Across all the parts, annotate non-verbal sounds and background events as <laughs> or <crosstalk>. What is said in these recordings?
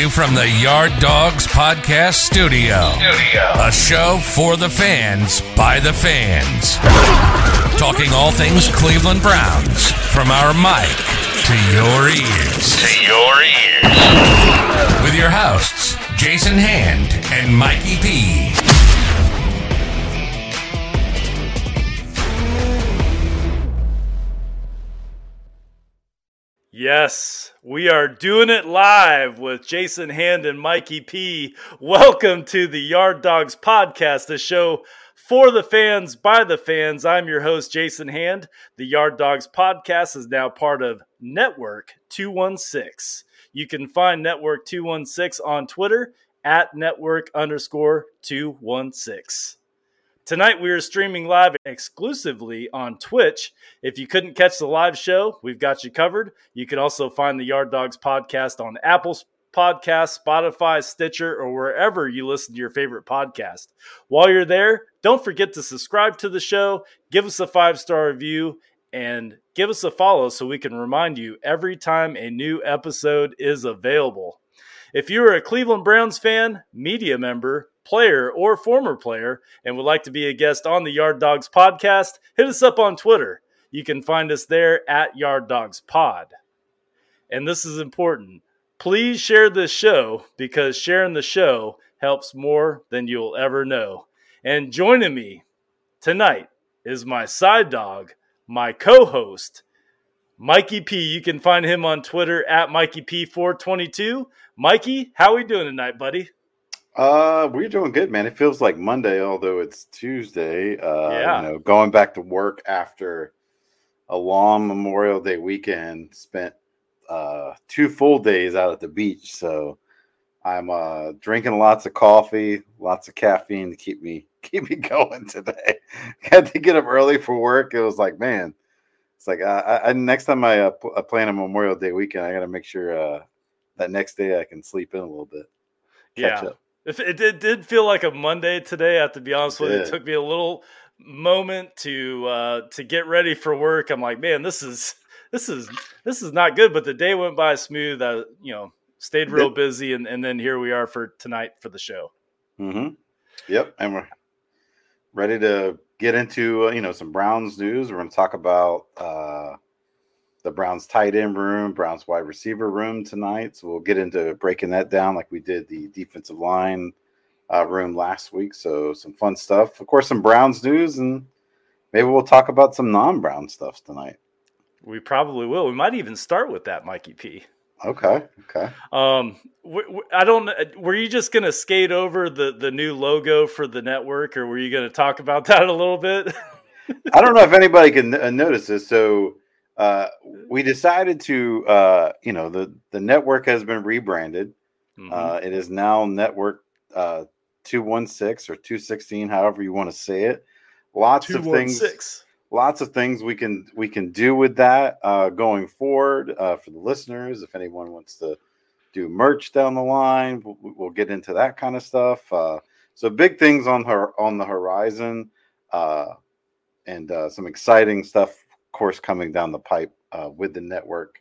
you from the Yard Dawgs Podcast Studio. Studio. A show for the fans, by the fans. Talking all things Cleveland Browns, from our mic to your ears. To your ears. With your hosts, Jason Hand and Mikey P. Yes, we are doing it live with Jason Hand and Mikey P. Welcome to the Yard Dawgs Podcast, the show for the fans, by the fans. I'm your host, Jason Hand. The Yard Dogs Podcast is now part of Network 216. You can find Network 216 on Twitter at network underscore 216. Tonight we are streaming live exclusively on Twitch. If you couldn't catch the live show, we've got you covered. You can also find the Yard Dawgs podcast on Apple Podcast, Spotify, Stitcher, or wherever you listen to your favorite podcast. While you're there, don't forget to subscribe to the show, give us a five star review, and give us a follow so we can remind you every time a new episode is available. If you're a Cleveland Browns fan, media member, player, or former player and would like to be a guest on the Yard Dawgs podcast, hit us up on Twitter. You can find us there at Yard Dawgs Pod. And this is important. Please share this show because sharing the show helps more than you'll ever know. And joining me tonight is my side dog, my co host, Mikey P. You can find him on Twitter at Mikey P422. Mikey, how are we doing tonight, buddy? Uh, we're doing good, man. It feels like Monday, although it's Tuesday. Uh, yeah. You know, going back to work after a long Memorial Day weekend, spent uh two full days out at the beach. So I'm uh drinking lots of coffee, lots of caffeine to keep me <laughs> keep me <laughs> going today. <laughs> Had to get up early for work. It was like, man, it's like uh, I, next time I uh, uh, plan a Memorial Day weekend, I got to make sure uh that next day I can sleep in a little bit. Catch yeah. Up. It did, did feel like a Monday today. I have to be honest with you. It took me a little moment to uh, to get ready for work. I'm like, man, this is this is this is not good. But the day went by smooth. I you know stayed real busy, and, and then here we are for tonight for the show. Mm-hmm. Yep, and we're ready to get into uh, you know some Browns news. We're going to talk about uh, the Browns tight end room, Browns wide receiver room tonight. So we'll get into breaking that down like we did the defensive line uh, room last week. So some fun stuff. Of course, some Browns news, and maybe we'll talk about some non-Brown stuff tonight. We probably will. We might even start with that, Mikey P. Okay. Okay. Um, I don't. Were you just going to skate over the the new logo for the network, or were you going to talk about <laughs> that a little bit? I don't know if anybody can uh, notice this. So uh, we decided to, uh, you know, the the network has been rebranded. Mm-hmm. Uh, it is now Network uh, Two One Six or Two Sixteen, however you want to say it. Lots of things. Lots of things we can we can do with that uh, going forward uh, for the listeners. If anyone wants to do merch down the line, we'll, we'll get into that kind of stuff. so big things on her on the horizon, and some exciting stuff of course, coming down the pipe uh, with the network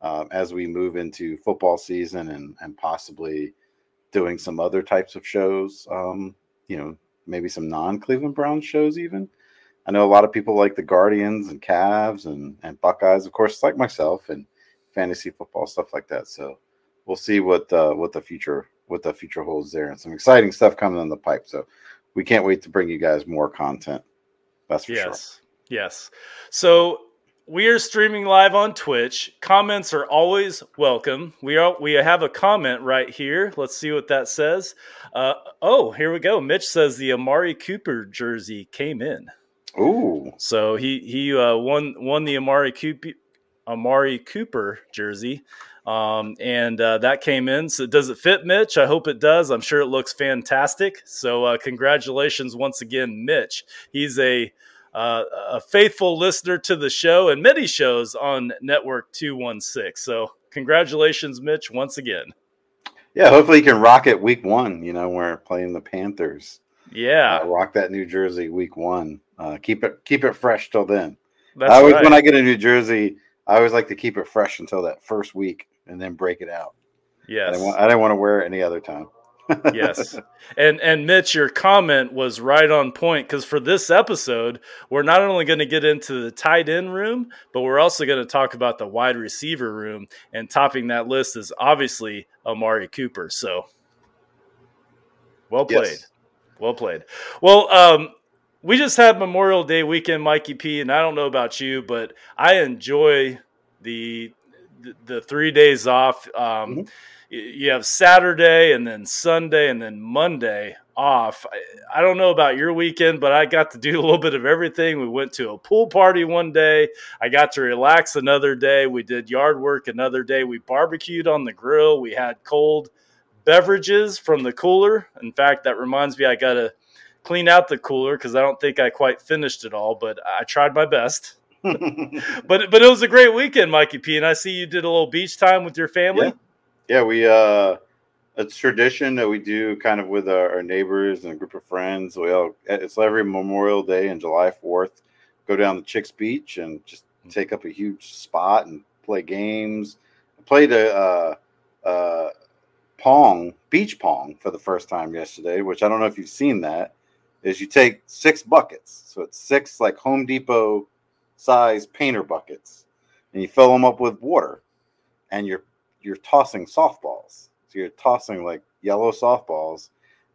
uh, as we move into football season and, and possibly doing some other types of shows. Um, you know, maybe some non Cleveland Browns shows, even. I know a lot of people like the Guardians and Cavs and, and Buckeyes, of course, like myself, and fantasy football stuff like that. So we'll see what uh, what the future what the future holds there, and some exciting stuff coming in the pipe. So we can't wait to bring you guys more content. That's for yes. sure. Yes. So we are streaming live on Twitch. Comments are always welcome. We are we have a comment right here. Let's see what that says. Uh, oh, here we go. Mitch says the Amari Cooper jersey came in. Ooh. So he he uh, won won the Amari Cooper Amari Cooper jersey. Um, and uh, that came in. So, does it fit, Mitch? I hope it does. I'm sure it looks fantastic. So, uh, congratulations once again, Mitch. He's a uh, a faithful listener to the show and many shows on Network 216. So, congratulations, Mitch, once again. Yeah, hopefully you can rock it week one. You know, we're playing the Panthers. Yeah, uh, rock that New Jersey week one. Uh, keep it keep it fresh till then. That's I always right. when I get a New Jersey, I always like to keep it fresh until that first week and then break it out. Yes. I didn't want, I didn't want to wear it any other time. <laughs> yes. And and Mitch, your comment was right on point because for this episode, we're not only going to get into the tight end room, but we're also going to talk about the wide receiver room. And topping that list is obviously Amari Cooper. So well played. Yes. Well played. Well, um, we just had Memorial Day weekend, Mikey P, and I don't know about you, but I enjoy the the, three days off. Um, mm-hmm you have Saturday and then Sunday and then Monday off. I, I, don't know about your weekend, but I got to do <laughs> a little bit of everything. We went to a pool party one day. I got to relax another day. We did yard work another day. We barbecued on the grill. We had cold beverages from the cooler. In fact, that reminds me, I got to clean out the cooler because I don't think I quite finished it all, but I tried my best. <laughs> but but it was a great weekend, Mikey P. And I see you did a little beach time with your family. Yeah yeah, we uh, it's tradition that we do kind of with our, our, neighbors and a group of friends. We all it's every Memorial Day and July Fourth, go down to Chicks Beach and just mm. take up a huge spot and play games. I played a uh, uh, pong beach pong for the first time yesterday, which I don't know if you've seen that. Is you take six buckets, so it's six like Home Depot size painter buckets, and you fill them up with water, and you're you're tossing softballs. So you're tossing like yellow softballs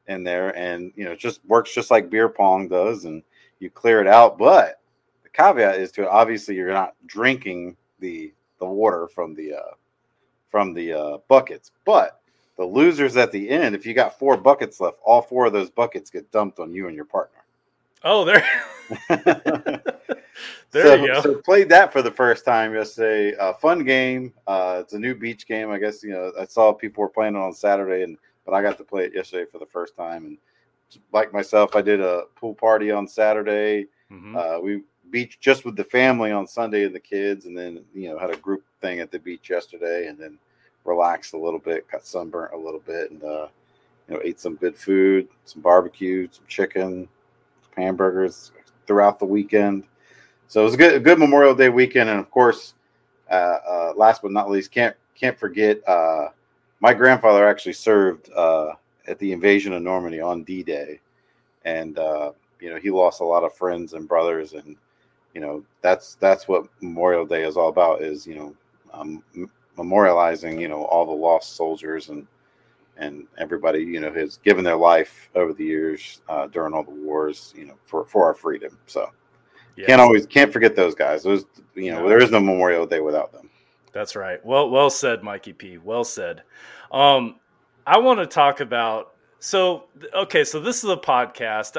in there, and you know, it just works just like beer pong does, and you clear it out. But the caveat is to it. obviously you're not drinking the the water from the uh, from the uh, buckets, but the losers at the end, if you got four buckets left, all four of those buckets get dumped on you and your partner. Oh, there. <laughs> there so, you go. So played that for the first time yesterday. Uh, fun game. Uh, it's a new beach game. I guess you know I saw people were playing it on Saturday, and but I got to play it yesterday for the first time. And like myself, I did a pool party on Saturday. Mm-hmm. Uh, we beach just with the family on Sunday and the kids, and then you know had a group thing at the beach yesterday, and then relaxed a little bit, got sunburnt a little bit, and uh, you know ate some good food, some barbecue, some chicken, hamburgers throughout the weekend. So it was a good, a good Memorial Day weekend, and of course, uh, uh, last but not least, can't can't forget uh, my grandfather actually served uh, at the invasion of Normandy on D-Day, and uh, you know he lost a lot of friends and brothers, and you know that's that's what Memorial Day is all about is you know um, memorializing you know all the lost soldiers and and everybody you know has given their life over the years uh, during all the wars you know for for our freedom. So yes. can't always can't forget those guys. Those you know no. there is no memorial day without them. That's right. Well well said mikey p. Well said. Um i want to talk about so okay so this is a podcast.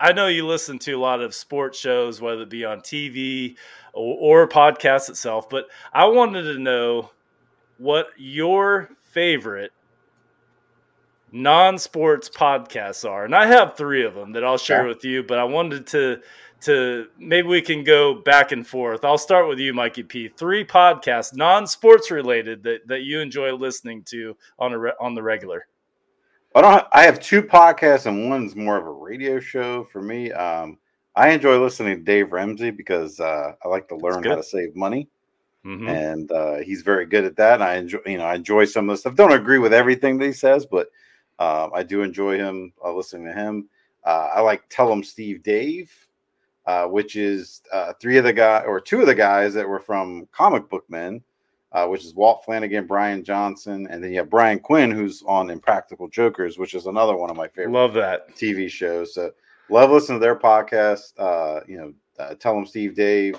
I know you listen to a lot of sports shows whether it be on tv or, or podcast itself but i wanted to know what your favorite non-sports podcasts are. And i have three of them that i'll share with you but i wanted to to maybe we can go back and forth. I'll start with you mikey p. Three podcasts non-sports related that, that you enjoy listening to on a re- on the regular. I don't have, i have two podcasts and one's more of a radio show for me. Um, i enjoy listening to dave ramsey because uh, i like to learn how to save money Mm-hmm. and uh, he's very good at that. I enjoy, you know, I enjoy some of the stuff. Don't agree with everything that he says, but uh, I do enjoy him uh, listening to him. Uh, I like Tell 'Em Steve-Dave, uh, which is uh, three of the guys or two of the guys that were from Comic Book Men, uh, which is Walt Flanagan, Brian Johnson, and then you have Brian Quinn, who's on Impractical Jokers, which is another one of my favorite. Love that TV shows. So love listening to their podcast. you know, Tell 'Em Steve-Dave.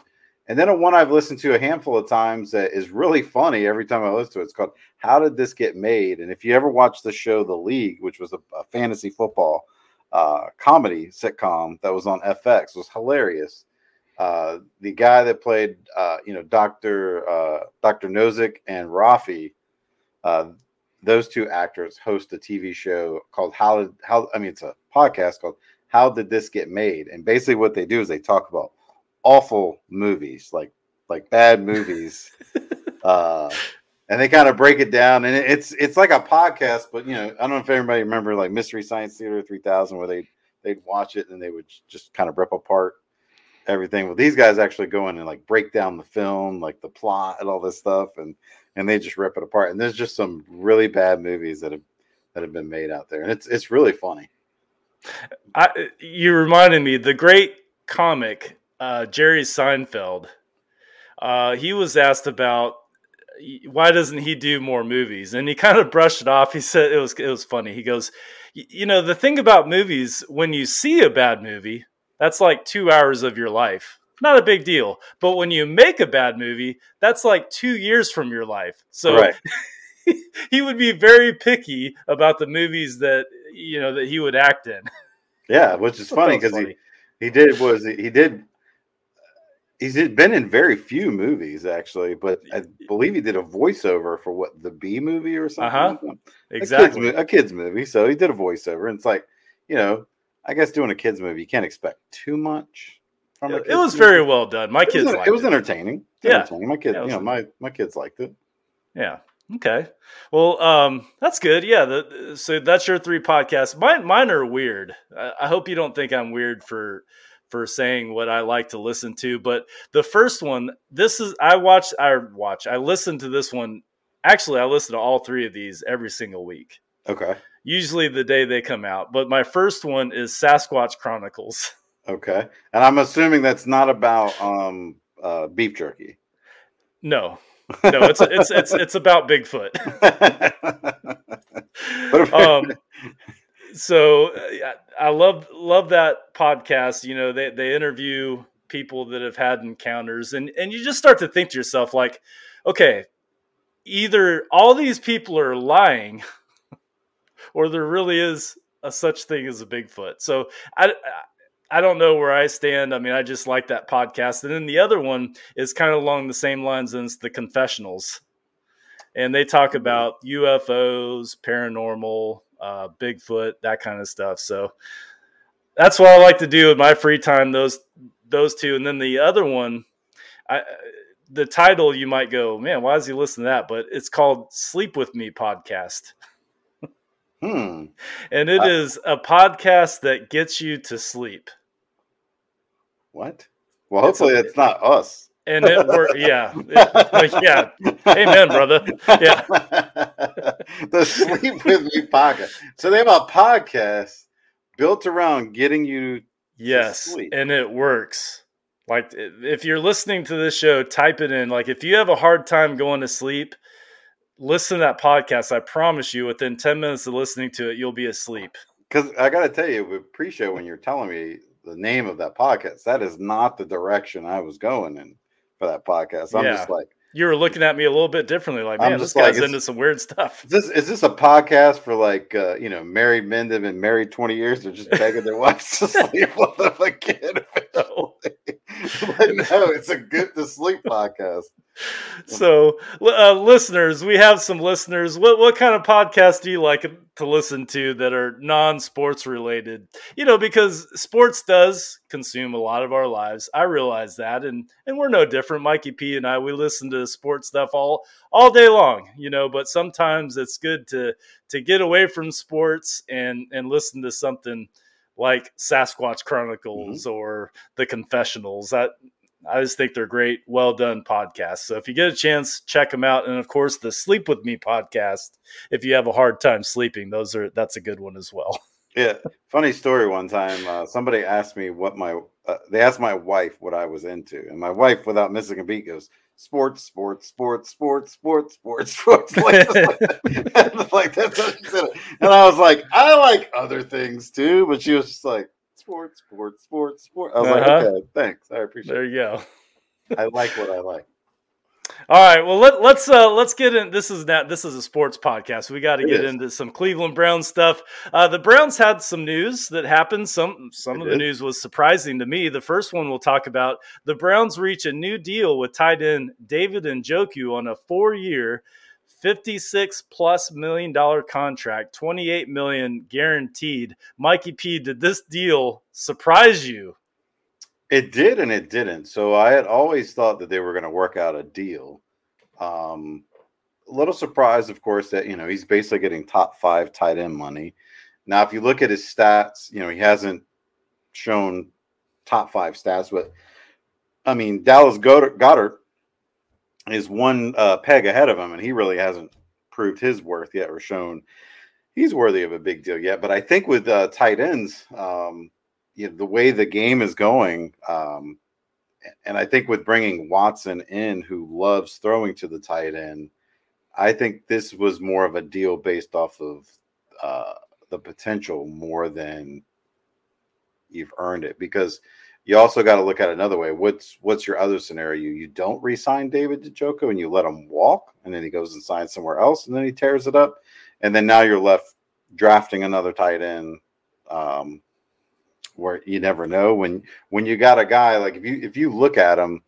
And then a one I've listened to a handful of times that is really funny every time I listen to it. It's called How Did This Get Made? And if you ever watched the show The League, which was a, a fantasy football uh, comedy sitcom that was on FX, was hilarious. Uh, the guy that played, uh, you know, Doctor uh, Doctor Nowzick and Rafi, uh, those two actors host a TV show called How Did How I mean it's a podcast called How Did This Get Made? And basically what they do is they talk about awful movies, like like bad movies. <laughs> uh, and they kind of break it down, and it's it's like a podcast, but you know, I don't know if everybody remember like Mystery Science Theater 3000, where they they'd watch it and they would just kind of rip apart everything. Well, these guys actually go in and like break down the film, like the plot and all this stuff, and and they just rip it apart. And there's just some really bad movies that have that have been made out there, and it's it's really funny. I, you reminded me the great comic uh, Jerry Seinfeld. Uh, he was asked about why doesn't he do more movies, and he kind of brushed it off. He said it was it was funny. He goes, you know, the thing about movies when you see a bad movie, that's like two hours of your life. Not a big deal. But when you make a bad movie, that's like two years from your life. So right. <laughs> he would be very picky about the movies that you know that he would act in. Yeah, which is <laughs> funny because he he did was he did he's been in very few movies actually, but I believe he did a voiceover for what the B movie or something. Uh-huh. Exactly, a kid's, a kid's, movie. So he did a voiceover, and it's like you know, I guess doing a kids movie, you can't expect too much. From it, it was movie. very well done. My kids, it was, it was entertaining. It was yeah, entertaining. my kids, yeah, you know, my my kids liked it. Yeah. Okay. Well, um, that's good. Yeah. The, so that's your three podcasts. Mine, mine are weird. I, I, hope you don't think I'm weird for for saying what I like to listen to. But the first one, this is I watch. I watch. I listen to this one. Actually, I listen to all three of these every single week. Okay. Usually the day they come out. But my first one is Sasquatch Chronicles. <laughs> Okay. And I'm assuming that's not about um uh, beef jerky. No, no, it's it's it's <laughs> it's about Bigfoot. <laughs> um, so I love love that podcast. You know, they they interview people that have had encounters, and and you just start to think to yourself, like, okay, either all these people are lying, <laughs> or there really is a such thing as a Bigfoot. So I I don't know where I stand. I mean, I just like that podcast. And then the other one is kind of along the same lines as the confessionals. And they talk mm-hmm. about UFOs, paranormal, uh, Bigfoot, that kind of stuff. So that's what I like to do in my free time. Those those two, and then the other one, I, the title you might go, man, why does he listen to that? But it's called Sleep with Me podcast. Hmm. <laughs> And it uh, is a podcast that gets you to sleep. What? Well, hopefully it's, a, it's not us. And it worked. Yeah. It, yeah. Amen, brother. Yeah. <laughs> the Sleep With Me podcast. So they have a podcast built around getting you yes and it works like if you're listening to this show type it in like if you have a hard time going to sleep listen to that podcast i promise you within 10 minutes of listening to it you'll be asleep because i gotta tell you with pre-show when you're telling me the name of that podcast. That is not the direction I was going in for that podcast. I'm yeah. just like you were looking at me a little bit differently, like, man, this guy's like, into some weird stuff. Is this is this a podcast for like uh, you know married men that have been married 20 years? They're just begging their wives to <laughs> sleep with them again. <laughs> no, it's a good to sleep podcast. So, uh, listeners, we have some listeners. What what kind of podcast do you like to listen to that are non-sports related? You know, because sports does consume a lot of our lives. I realize that, and and we're no different. Mikey P and I we listen to sports stuff all all day long. You know, but sometimes it's good to to get away from sports and and listen to something like Sasquatch Chronicles mm-hmm. or The Confessionals. That I just think they're great, well done podcasts. So if you get a chance, check them out. And of course, the Sleep with Me podcast. If you have a hard time sleeping, those are that's a good one as well. <laughs> Yeah, funny story. One time, uh, somebody asked me what my uh, they asked my wife what I was into, and my wife, without missing a beat, goes sports, sports, sports, sports, sports, sports, <laughs> sports. Like, <laughs> <laughs> like that's what she said. And I was like, I like other things too, but she was just like sports, sports, sports, sports. I was uh-huh. like, okay, thanks. I appreciate. There you go. I like what I like. All right, well let, let's uh, let's get in. This is not this is a sports podcast. We got to get is. into some Cleveland Browns stuff. Uh, the Browns had some news that happened. Some some it of the news was surprising to me. The first one we'll talk about: the Browns reach a new deal with tight end David and Njoku on a four year, 56 plus million dollar contract, 28 million guaranteed. Mikey P, did this deal surprise you? It did and it didn't. So I had always thought that they were going to work out a deal. Um, a little surprised, of course, that you know he's basically getting top five tight end money. Now, if you look at his stats, you know he hasn't shown top five stats, but I mean, Dallas Goedert is one uh, peg ahead of him, and he really hasn't proved his worth yet or shown he's worthy of a big deal yet. But I think with uh, tight ends, um, you know, the way the game is going, um, and I think with bringing Watson in, who loves throwing to the tight end, I think this was more of a deal based off of uh, the potential more than you've earned it because you also got to look at another way. What's what's your other scenario? You don't re-sign David Njoku and you let him walk, and then he goes and signs somewhere else, and then he tears it up, and then now you're left drafting another tight end, um, where you never know when when you got a guy like if you if you look at him,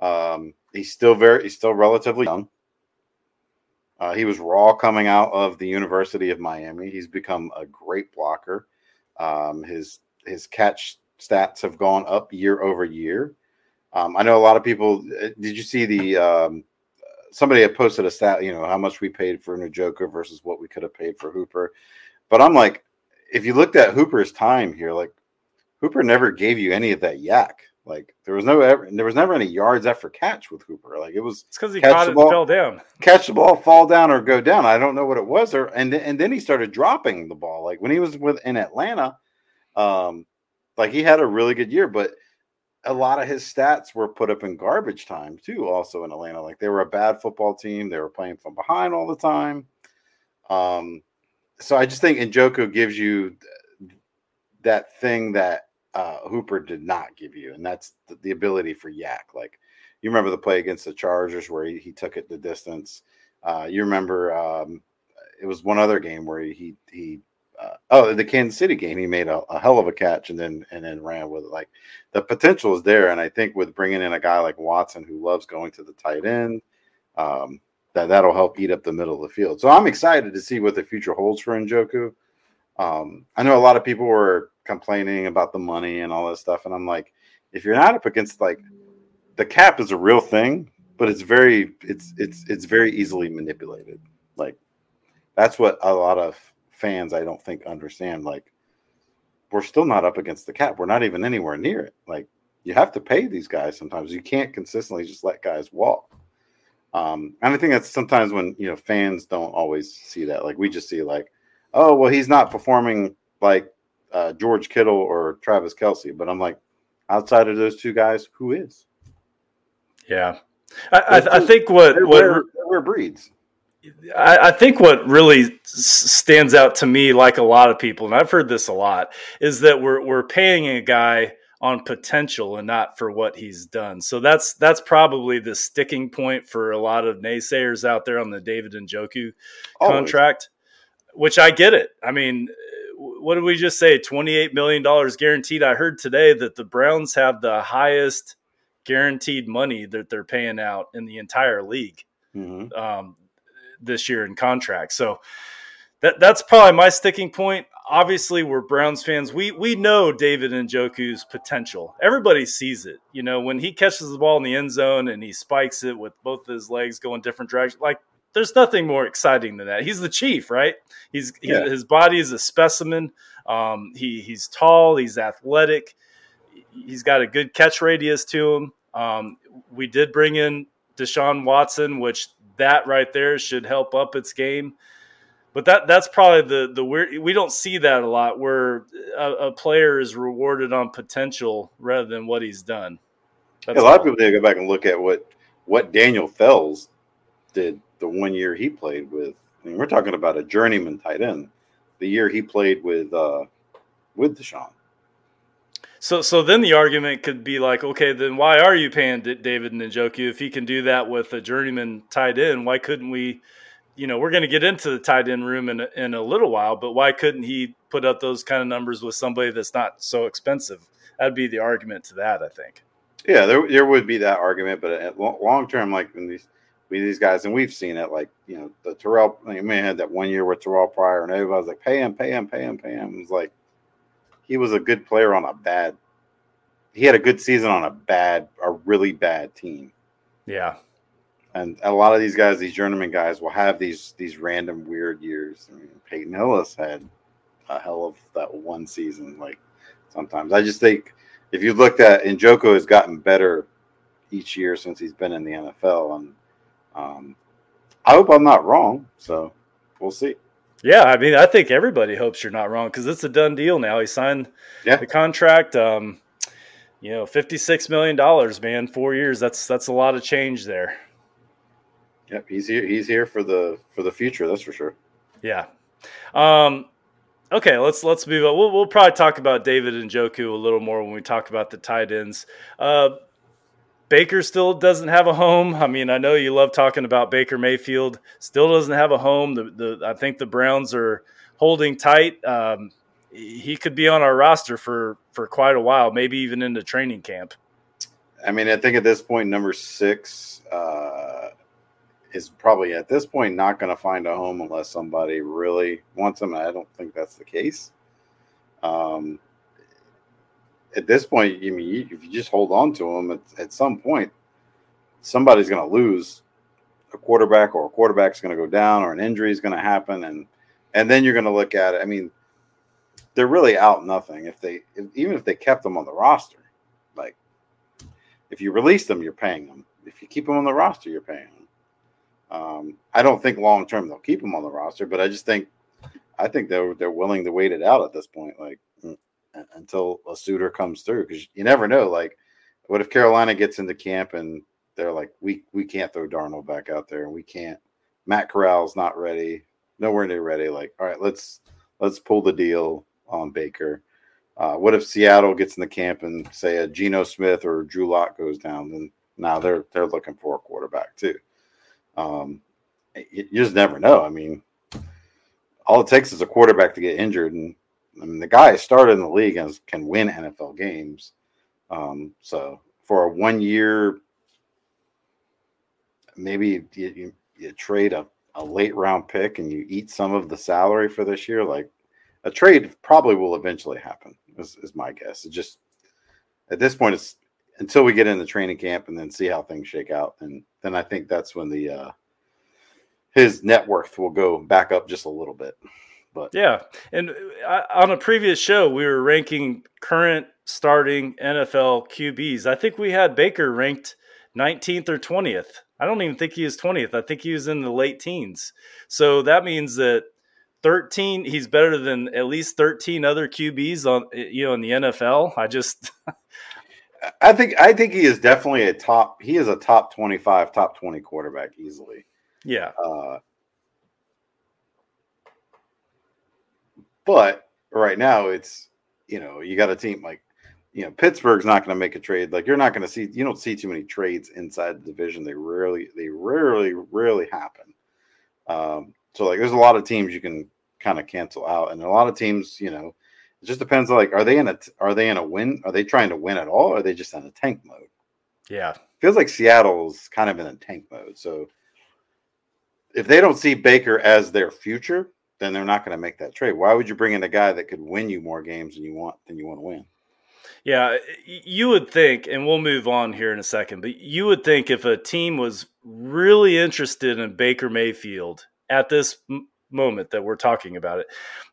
um, he's still very he's still relatively young. Uh, he was raw coming out of the University of Miami. He's become a great blocker. Um, his his catch stats have gone up year over year. Um, I know a lot of people. Uh, did you see the um, somebody had posted a stat? You know how much we paid for Njoku versus what we could have paid for Hooper. But I'm like, if you looked at Hooper's time here, like Hooper never gave you any of that YAC. Like there was no ever, there was never any yards after catch with Hooper. Like it was it's because he caught it ball, and fell down. Catch the ball, fall down, or go down. I don't know what it was. Or and and then he started dropping the ball. Like when he was with in Atlanta, um, like he had a really good year, but a lot of his stats were put up in garbage time too. Also in Atlanta, like they were a bad football team. They were playing from behind all the time. Um, so I just think Njoku gives you that thing that uh, Hooper did not give you, and that's the, the, ability for YAC. Like you remember the play against the Chargers where he, he took it the distance. Uh, you remember um, it was one other game where he he uh, oh the Kansas City game he made a, a, hell of a catch and then and then ran with it. Like the potential is there, and I think with bringing in a guy like Watson who loves going to the tight end. Um, that that'll help eat up the middle of the field. So I'm excited to see what the future holds for Njoku. Um, I know a lot of people were complaining about the money and all this stuff. And I'm like, if you're not up against like the cap is a real thing, but it's very it's it's it's very easily manipulated. Like that's what a lot of fans I don't think understand. Like we're still not up against the cap. We're not even anywhere near it. Like you have to pay these guys sometimes. You can't consistently just let guys walk. Um, and I think that's sometimes when you know fans don't always see that. Like we just see like, oh well, he's not performing like uh, George Kittle or Travis Kelce, But I'm like, outside of those two guys, who is? Yeah, I, I, I think what they're, what breeds. I, I, think what really stands out to me, like a lot of people, and I've heard this a lot, is that we're we're paying a guy on potential and not for what he's done. So that's that's probably the sticking point for a lot of naysayers out there on the David Njoku contract. Which I get it. I mean, what did we just say? $28 million guaranteed. I heard today that the Browns have the highest guaranteed money that they're paying out in the entire league mm-hmm. um, this year in contracts. So that, that's probably my sticking point. Obviously, we're Browns fans. We we know David Njoku's potential. Everybody sees it. You know, when he catches the ball in the end zone and he spikes it with both his legs going different directions, like there's nothing more exciting than that. He's the chief, right? He's yeah. his body is a specimen. Um, he he's tall, he's athletic, he's got a good catch radius to him. Um, we did bring in Deshaun Watson, which that right there should help up its game. But that that's probably the the weird. We don't see that a lot, where a, a player is rewarded on potential rather than what he's done. Yeah, a lot of people need to go back and look at what what Daniel Fells did the one year he played with. I mean, we're talking about a journeyman tight end. The year he played with uh, with Deshaun. So, so then the argument could be like, okay, then why are you paying David Njoku if he can do that with a journeyman tight end? Why couldn't we? You know, we're going to get into the tight end room in a, in a little while, but why couldn't he put up those kind of numbers with somebody that's not so expensive? That'd be the argument to that, I think. Yeah, there there would be that argument, but at long term, like in these these guys, and we've seen it. Like you know, the Terrell. I mean, had that one year with Terrell Pryor, and everybody was like, "Pay him, pay him, pay him, pay him." It was like he was a good player on a bad. He had a good season on a bad, a really bad team. Yeah, and a lot of these guys, these journeyman guys, will have these these random weird years. I mean, Peyton Hillis had a hell of that one season. Like sometimes, I just think if you looked at Njoku has gotten better each year since he's been in the NFL, and um, I hope I'm not wrong. So we'll see. Yeah, I mean, I think everybody hopes you're not wrong because it's a done deal now. He signed yeah. the contract. Um, you know, fifty-six million dollars, man, four years. That's that's a lot of change there. Yep, he's here. He's here for the for the future. That's for sure. Yeah. Um, okay, let's let's move on. We'll, we'll probably talk about David Njoku a little more when we talk about the tight ends. Uh, Baker still doesn't have a home. I mean, I know you love talking about Baker Mayfield. Still doesn't have a home. The, the I think the Browns are holding tight. Um, he could be on our roster for for quite a while, maybe even into training camp. I mean, I think at this point, number six uh, is probably at this point not going to find a home unless somebody really wants him. I don't think that's the case. Um, at this point, I mean, if you just hold on to him, at, at some point, somebody's going to lose a quarterback, or a quarterback's going to go down, or an injury is going to happen, and and then you're going to look at it. I mean, they're really out nothing if they if, even if they kept them on the roster. Like, if you release them, you're paying them. If you keep them on the roster, you're paying them. Um, I don't think long term they'll keep them on the roster, but I just think I think they're they're willing to wait it out at this point. Like until a suitor comes through because you never know. Like, what if Carolina gets into camp and they're like, we we can't throw Darnold back out there, and we can't. Matt Corral's not ready, nowhere near ready. Like, all right, let's let's pull the deal on Baker. Uh, what if Seattle gets in the camp and say a Geno Smith or Drew Lock goes down? Then now they're they're looking for a quarterback too. Um, you just never know. I mean, all it takes is a quarterback to get injured, and I mean, the guy started in the league and can win NFL games. Um, so for a one year, maybe you, you, you trade a, a late round pick and you eat some of the salary for this year. Like a trade probably will eventually happen, is, is my guess. It just at this point, it's until we get into training camp and then see how things shake out. And then I think that's when the, uh, his net worth will go back up just a little bit. But yeah, and uh, on a previous show, we were ranking current starting NFL QBs. I think we had Baker ranked 19th or 20th. I don't even think he is 20th. I think he was in the late teens. So that means that 13 he's better than at least 13 other QBs on you know in the NFL. I just <laughs> I think I think he is definitely a top he is a top 25 top 20 quarterback easily. Yeah. Uh, But right now, it's you know you got a team like you know Pittsburgh's not going to make a trade. Like you're not going to see you don't see too many trades inside the division. They rarely they rarely rarely happen. Um, so like there's a lot of teams you can kind of cancel out, and a lot of teams you know it just depends. Like are they in a are they in a win? Are they trying to win at all? Or are they just in a tank mode? Yeah, feels like Seattle's kind of in a tank mode. So if they don't see Baker as their future, then they're not going to make that trade. Why would you bring in a guy that could win you more games than you want than you want to win? Yeah, you would think, and we'll move on here in a second, but you would think if a team was really interested in Baker Mayfield at this moment that we're talking about it,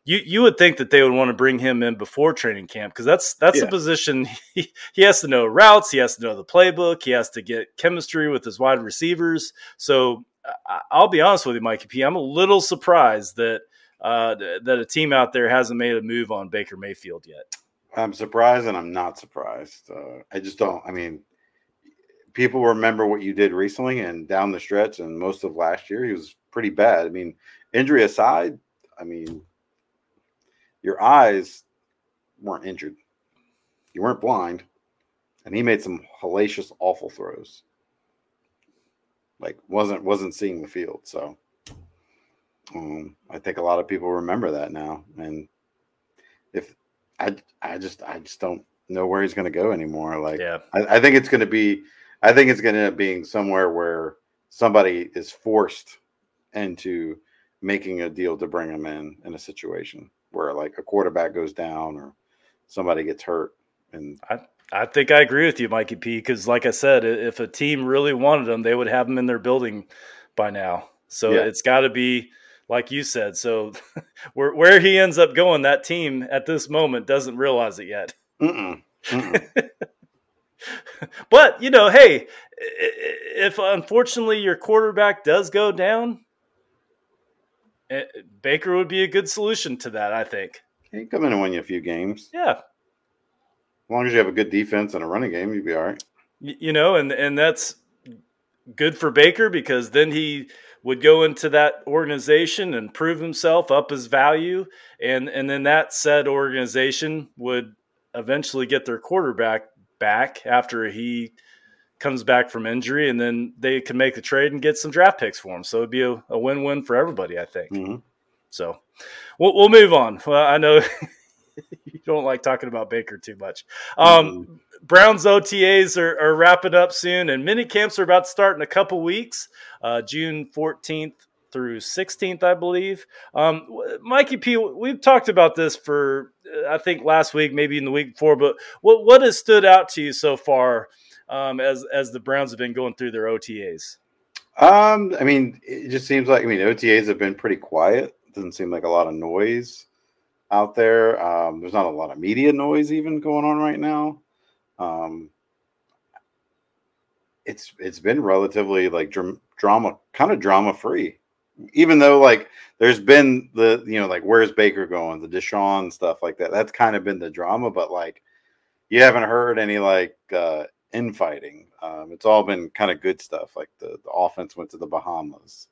you you would think that they would want to bring him in before training camp because that's that's yeah. a position <laughs> he, he has to know routes, he has to know the playbook, he has to get chemistry with his wide receivers. So I'll be honest with you, Mikey P. I'm a little surprised that uh, that a team out there hasn't made a move on Baker Mayfield yet. I'm surprised and I'm not surprised. Uh, I just don't. I mean, people remember what you did recently and down the stretch and most of last year, he was pretty bad. I mean, injury aside, I mean, your eyes weren't injured, you weren't blind, and he made some hellacious, awful throws. Like wasn't wasn't seeing the field, so um, I think a lot of people remember that now, and if I, I just, I just don't know where he's going to go anymore. Like, yeah. I, I think it's going to be, I think it's going to end up being somewhere where somebody is forced into making a deal to bring him in in a situation where like a quarterback goes down or somebody gets hurt. And I, I think I agree with you, Mikey P. Because like I said, if a team really wanted him, they would have him in their building by now. So yeah. it's got to be like you said. So <laughs> where where he ends up going, that team at this moment doesn't realize it yet. Mm-mm. Mm-mm. <laughs> but you know, hey, if unfortunately your quarterback does go down, eh, Baker would be a good solution to that. I think. He can come in and win you a few games. Yeah. As long as you have a good defense and a running game, you'd be all right. You know, and and that's good for Baker because then he would go into that organization and prove himself up his value. And and then that said organization would eventually get their quarterback back after he comes back from injury. And then they can make the trade and get some draft picks for him. So it'd be a, a win-win for everybody i think. Mm-hmm. so we'll, we'll move on. Well i know <laughs> you don't like talking about baker too much. Um, mm-hmm. Browns OTAs are, are, wrapping up soon, and mini camps are about to start in a couple weeks, uh, June 14th through 16th, I believe. Um, Mikey P, we've talked about this for I think last week, maybe in the week before, but what what has stood out to you so far um, as as the Browns have been going through their OTAs? Um, I mean, it just seems like I mean OTAs have been pretty quiet. Doesn't seem like a lot of noise out there. Um, there's not a lot of media noise even going on right now. Um, it's it's been relatively like dr- drama, kind of drama free, even though like there's been the you know like where's Baker going, the Deshaun stuff like that. That's kind of been the drama, but like you haven't heard any like uh, infighting. Um, it's all been kind of good stuff. Like the, the offense went to the Bahamas.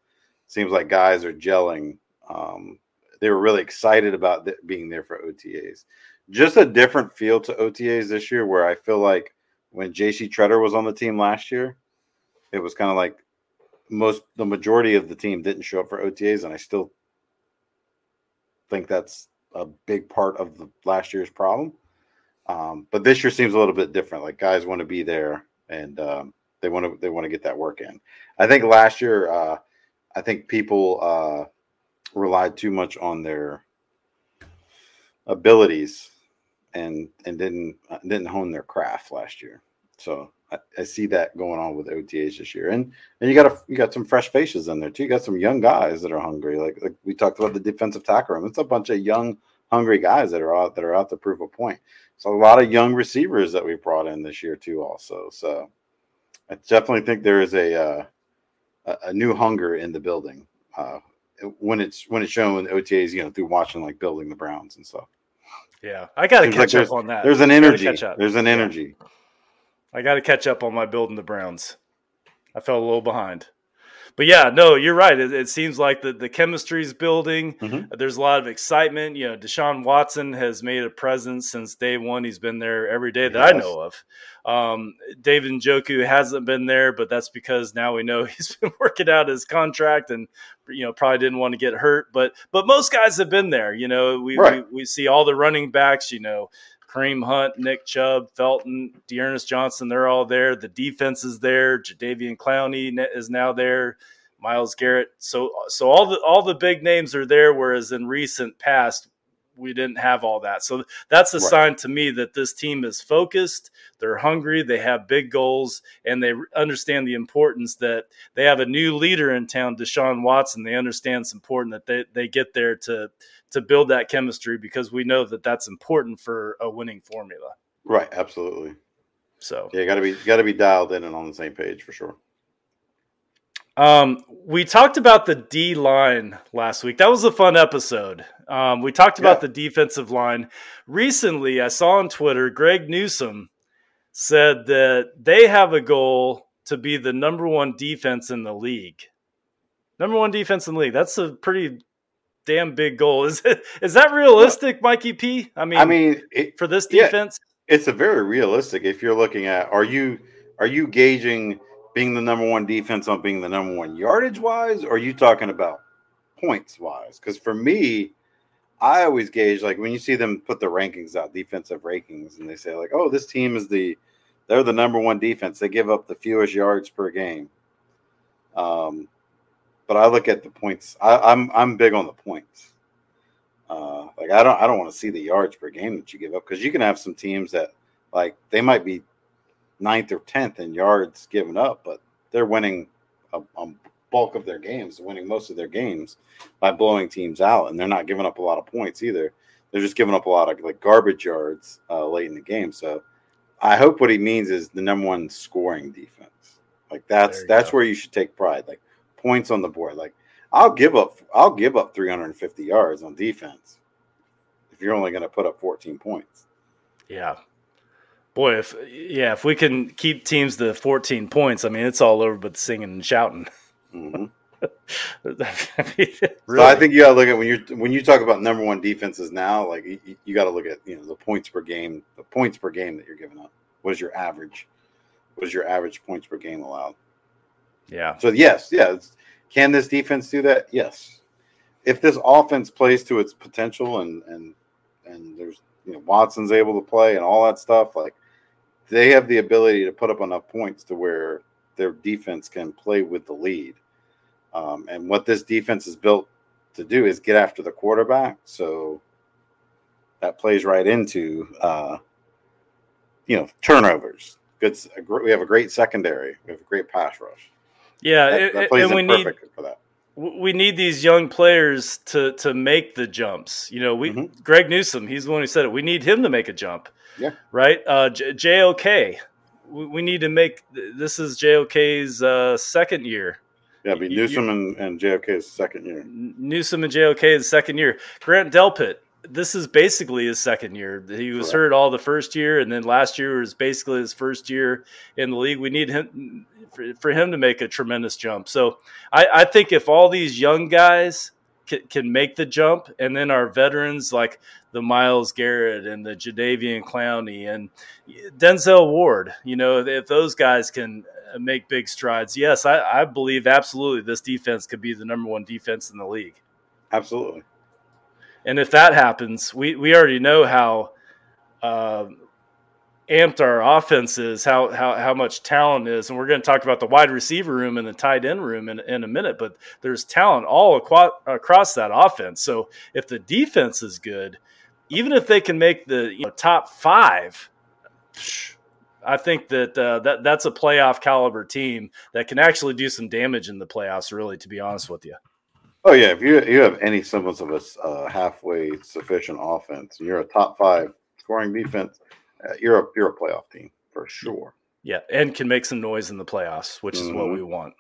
Seems like guys are gelling. Um, they were really excited about th- being there for OTAs just a different feel to OTAs this year where I feel like when JC Tretter was on the team last year, it was kind of like most the majority of the team didn't show up for OTAs, and I still think that's a big part of the last year's problem. Um, but this year seems a little bit different. Like guys want to be there and um, they want to they want to get that work in. I think last year, uh, I think people uh, relied too much on their abilities and and didn't uh, didn't hone their craft last year. So I, I, see that going on with OTAs this year, and and you got a, you got some fresh faces in there too. You got some young guys that are hungry. Like like we talked about the defensive tackle room. It's a bunch of young hungry guys that are out that are out to prove a point. So a lot of young receivers that we brought in this year too. Also, so I definitely think there is a uh, a new hunger in the building uh, when it's when it's shown OTAs, you know, through watching like building the Browns and stuff. Yeah, I got to catch like up on that. There's an energy. There's an energy. Yeah. I got to catch up on my building the Browns. I fell a little behind. But yeah, no, you're right. It, it seems like the, the chemistry is building. Mm-hmm. There's a lot of excitement. You know, Deshaun Watson has made a presence since day one. He's been there every day that yes. I know of. Um, David Njoku hasn't been there, but that's because now we know <laughs> he's been working out his contract and you know probably didn't want to get hurt. But but most guys have been there. You know, we right. we, we see all the running backs. You know, Kareem Hunt, Nick Chubb, Felton, D'Ernest Johnson, they're all there. The defense is there. Jadeveon Clowney is now there. Myles Garrett. So so all the all the big names are there, whereas in recent past we didn't have all that. So that's a right. sign to me that this team is focused, they're hungry, they have big goals, and they understand the importance that they have a new leader in town, Deshaun Watson. They understand it's important that they, they get there to to build that chemistry because we know that that's important for a winning formula. Right, absolutely. So yeah, got to be got to be dialed in and on the same page for sure. Um, we talked about the D line last week. That was a fun episode. Um, we talked about yeah. the defensive line. Recently, I saw on Twitter Greg Newsome said that they have a goal to be the number one defense in the league. Number one defense in the league. That's a pretty damn big goal. Is it, <laughs> is that realistic, Mikey P? I mean, I mean, it, for this defense, yeah, it's a very realistic. If you're looking at, are you are you gauging being the number one defense on being the number one yardage wise, or are you talking about points wise? Because for me, I always gauge like when you see them put the rankings out, defensive rankings, and they say like, "Oh, this team is the they're the number one defense. They give up the fewest yards per game." Um, but I look at the points. I, am I'm, I'm big on the points. Uh, like I don't I don't want to see the yards per game that you give up because you can have some teams that like they might be ninth or tenth in yards given up, but they're winning a, a, bulk of their games, winning most of their games by blowing teams out, and they're not giving up a lot of points either. They're just giving up a lot of like garbage yards uh, late in the game. So I hope what he means is the number one scoring defense. Like that's that's go. where you should take pride. Like points on the board. Like I'll give up I'll give up 350 yards on defense if you're only going to put up 14 points. Yeah. Boy, if yeah, if we can keep teams to 14 points, I mean it's all over but singing and shouting. Mm-hmm. I <laughs> mean, really. So I think you got to look at when you when you talk about number one defenses now, like you, you got to look at you know the points per game, the points per game that you're giving up. What is your average? What is your average points per game allowed? Yeah. So yes, yeah, can this defense do that? Yes. If this offense plays to its potential and and and there's you know Watson's able to play and all that stuff, like they have the ability to put up enough points to where their defense can play with the lead. Um, and what this defense is built to do is get after the quarterback. So that plays right into uh, you know turnovers. Good. We have a great secondary. We have a great pass rush. Yeah, that, that and we need for that. We need these young players to to make the jumps. You know, we mm-hmm. Greg Newsome, he's the one who said it. We need him to make a jump. Yeah. Right. Uh, J- JOK. We, we, need to make. This is JOK's uh, second year. Yeah, be Newsome and, and JOK's second year. Newsome and JOK's second year. Grant Delpit, this is basically his second year. He was Correct. hurt all the first year, and then last year was basically his first year in the league. We need him for, for him to make a tremendous jump. So I, I think if all these young guys can, can, make the jump, and then our veterans like the Myles Garrett and the Jadeveon Clowney and Denzel Ward, you know, if those guys can uh, make big strides, yes, I, I believe absolutely this defense could be the number one defense in the league. Absolutely. And if that happens, we, we already know how uh, amped our offense is, how, how, how much talent is. And we're going to talk about the wide receiver room and the tight end room in, in a minute, but there's talent all aqua- across that offense. So if the defense is good, even if they can make the you know, top five, I think that uh, that that's a playoff caliber team that can actually do some damage in the playoffs. Really, to be honest with you. Oh yeah, if you you have any semblance of a uh, halfway sufficient offense, you're a top five scoring defense. Uh, you're a you're a playoff team for sure. Yeah, and can make some noise in the playoffs, which mm-hmm. is what mm-hmm. we want.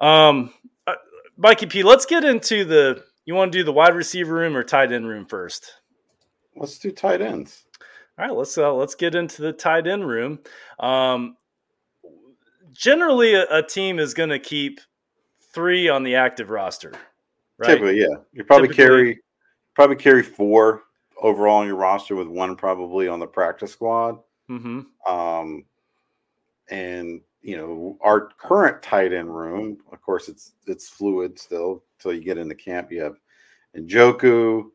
Um, uh, Mikey P, let's get into the. You want to do the wide receiver room or tight end room first? Let's do tight ends. All right, let's uh, let's get into the tight end room. Um, generally, a, a team is going to keep three on the active roster. Right? Typically, yeah. You probably Typically, carry probably carry four overall on your roster with one probably on the practice squad. Mm-hmm. Um, and you know our current tight end room, of course, it's it's fluid still until you get into camp. You have Njoku,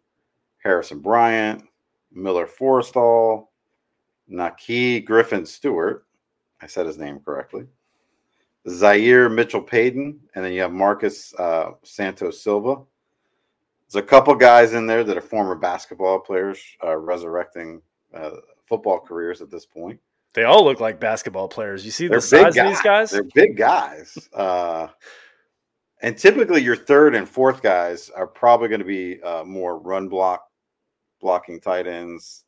Harrison Bryant, Miller Forristall, Naki Griffin Stewart. I said his name correctly. Zaire Mitchell Paden, and then you have Marcus uh, Santos Silva. There's a couple guys in there that are former basketball players uh, resurrecting uh, football careers at this point. They all look like basketball players. You see They're the size of these guys? They're big guys. Uh, and typically, your third and fourth guys are probably going to be uh, more run block, blocking tight ends,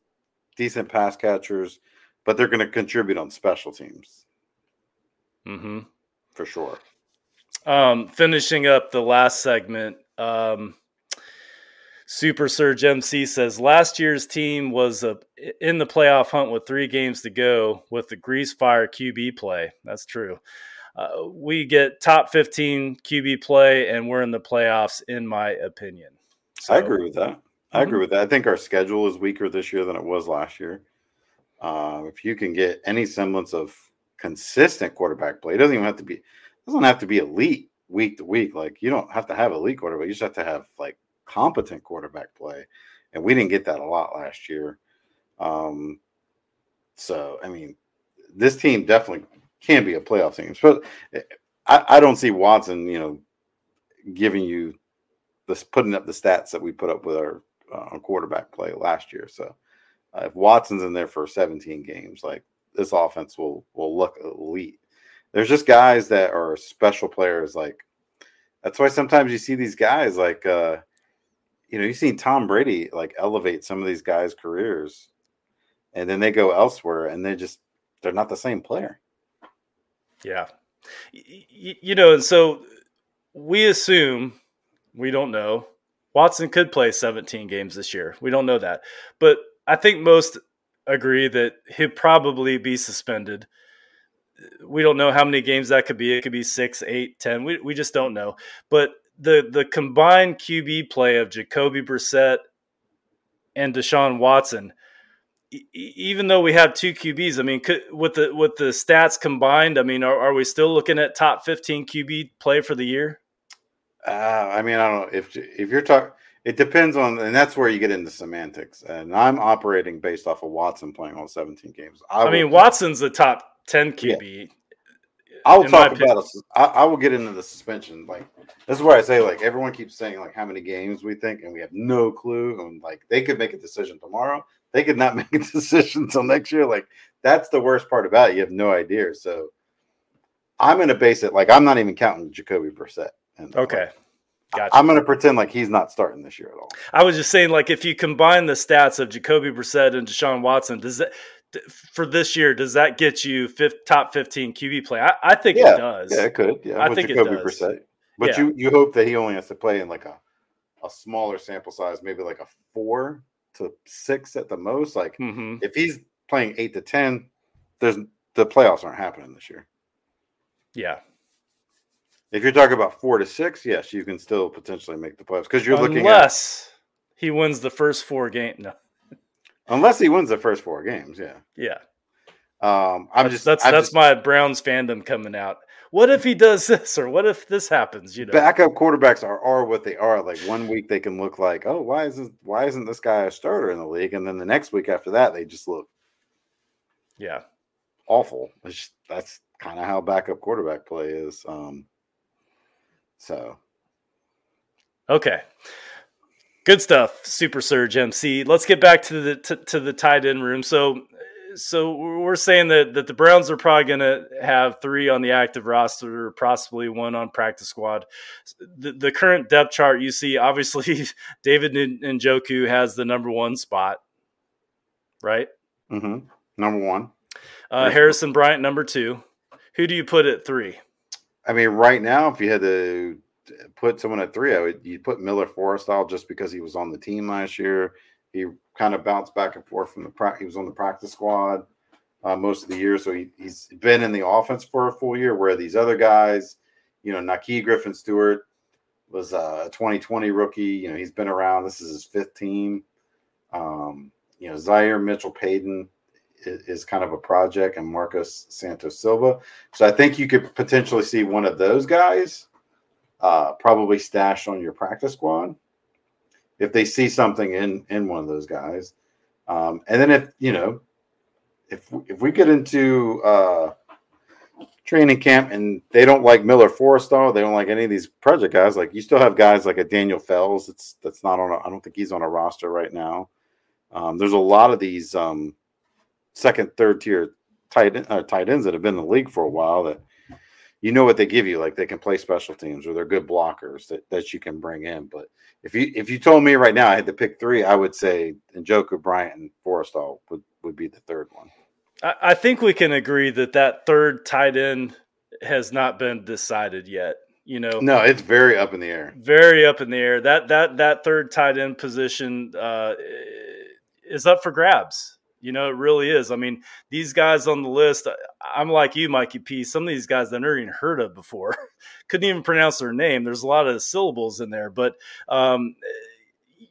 decent pass catchers, but they're going to contribute on special teams. Mm-hmm for sure. Um, finishing up the last segment, um, Super Surge MC says last year's team was a, in the playoff hunt with three games to go with the grease fire QB play. That's true. Uh, we get top 15 QB play, and we're in the playoffs, in my opinion. So, I agree with that. I agree mm-hmm. with that. I think our schedule is weaker this year than it was last year. Uh, if you can get any semblance of consistent quarterback play. It doesn't even have to be doesn't have to be elite week to week. Like you don't have to have elite quarterback. You just have to have like competent quarterback play. And we didn't get that a lot last year. Um, so I mean, this team definitely can be a playoff team. But I, I don't see Watson, you know, giving you this putting up the stats that we put up with our uh, quarterback play last year. So uh, if Watson's in there for 17 games, like this offense will will look elite. There's just guys that are special players. Like that's why sometimes you see these guys like uh you know you've seen Tom Brady like elevate some of these guys' careers. and then they go elsewhere, and they just they're not the same player. Yeah, y- you know, and so we assume we don't know. Watson could play 17 games this year. We don't know that, but I think most agree that he'll probably be suspended. We don't know how many games that could be. It could be six, eight, ten. We we just don't know. But the the combined QB play of Jacoby Brissett and Deshaun Watson, e- even though we have two QBs, I mean, could, with the with the stats combined, I mean, are, are we still looking at top fifteen QB play for the year? Uh, I mean, I don't know if if you're talking. It depends on, and that's where you get into semantics. And I'm operating based off of Watson playing all 17 games. I, I mean, Watson's the top 10 QB. Yeah. I'll talk about. A, I, I will get into the suspension. Like this is where I say, like everyone keeps saying, like how many games we think, and we have no clue. And like they could make a decision tomorrow. They could not <laughs> make a decision until next year. Like that's the worst part about it. You have no idea. So I'm going to base it like I'm not even counting Jacoby Brissett. And, okay. Like, Gotcha. I'm going to pretend like he's not starting this year at all. I was just saying, like, if you combine the stats of Jacoby Brissett and Deshaun Watson, does that for this year does that get you fifth, top 15 QB play? I, I think yeah. it does. Yeah, it could. Yeah, I think Jacoby it does. Brissett. But yeah. you you hope that he only has to play in like a a smaller sample size, maybe like a four to six at the most. Like mm-hmm. if he's playing eight to ten, there's the playoffs aren't happening this year. Yeah, if you're talking about four to six, yes, you can still potentially make the playoffs because you're unless looking unless he wins the first four games. No, unless he wins the first four games, yeah, yeah. Um, I'm that's, just that's I'm that's just, my Browns fandom coming out. What if he does <laughs> this, or what if this happens? You know, backup quarterbacks are are what they are. Like one week they can look like, oh, why isn't why isn't this guy a starter in the league? And then the next week after that, they just look, yeah, awful. Just, that's kind of how backup quarterback play is. Um, so, okay, good stuff, Super Surge MC. Let's get back to the to, to the tight end room. So, so we're saying that that the Browns are probably going to have three on the active roster, possibly one on practice squad. The, the current depth chart you see, obviously, <laughs> David Njoku has the number one spot, right? Mm-hmm. Number one. Uh, Harrison Bryant, number two. Who do you put at three? I mean, right now, if you had to put someone at three, I would you put Miller Forristall just because he was on the team last year. He kind of bounced back and forth from the pra- he was on the practice squad uh, most of the year, so he, he's been in the offense for a full year. Where these other guys, you know, Naki Griffin Stewart was a 2020 rookie. You know, he's been around. This is his fifth team. Um, you know, Zaire Mitchell Paden is kind of a project, and Marcus Santos Silva. So I think you could potentially see one of those guys uh, probably stashed on your practice squad if they see something in in one of those guys. Um, and then if you know if if we get into uh, training camp and they don't like Miller Forristall, they don't like any of these project guys. Like you still have guys like a Daniel Fells. It's that's not on. I don't think he's on a roster right now. Um, there's a lot of these um, second, third tier tight uh, tight ends that have been in the league for a while that you know what they give you, like they can play special teams or they're good blockers that, that you can bring in. But if you if you told me right now I had to pick three, I would say Njoku, Bryant, and Forristall would, would be the third one. I, I think we can agree that that third tight end has not been decided yet. You know, no, it's very up in the air. Very up in the air. That that that third tight end position uh, is up for grabs. You know, it really is. I mean, these guys on the list, I'm like you, Mikey P. Some of these guys I've never even heard of before, <laughs> couldn't even pronounce their name. There's a lot of syllables in there, but um,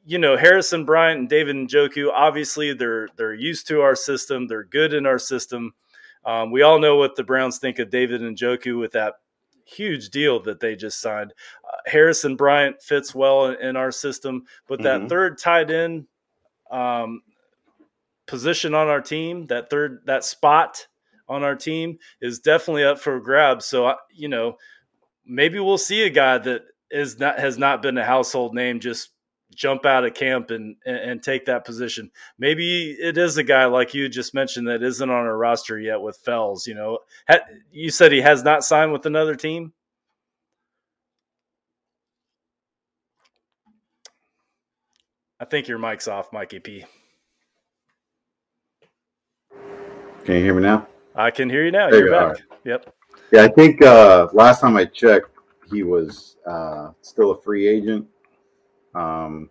you know, Harrison Bryant and David Njoku, obviously they're they're used to our system. They're good in our system. Um, we all know what the Browns think of David Njoku with that huge deal that they just signed. Uh, Harrison Bryant fits well in, in our system, but that mm-hmm. third tight end, um, position on our team, that third that spot on our team is definitely up for grabs. So you know, maybe we'll see a guy that is not has not been a household name just jump out of camp and, and, take that position. Maybe it is a guy like you just mentioned that isn't on our roster yet with Fells. You know, you said he has not signed with another team. I think your mic's off, Mikey P. Can you hear me now? I can hear you now. There You're you back. Yep. Yeah, I think uh, last time I checked, he was uh, still a free agent. Um,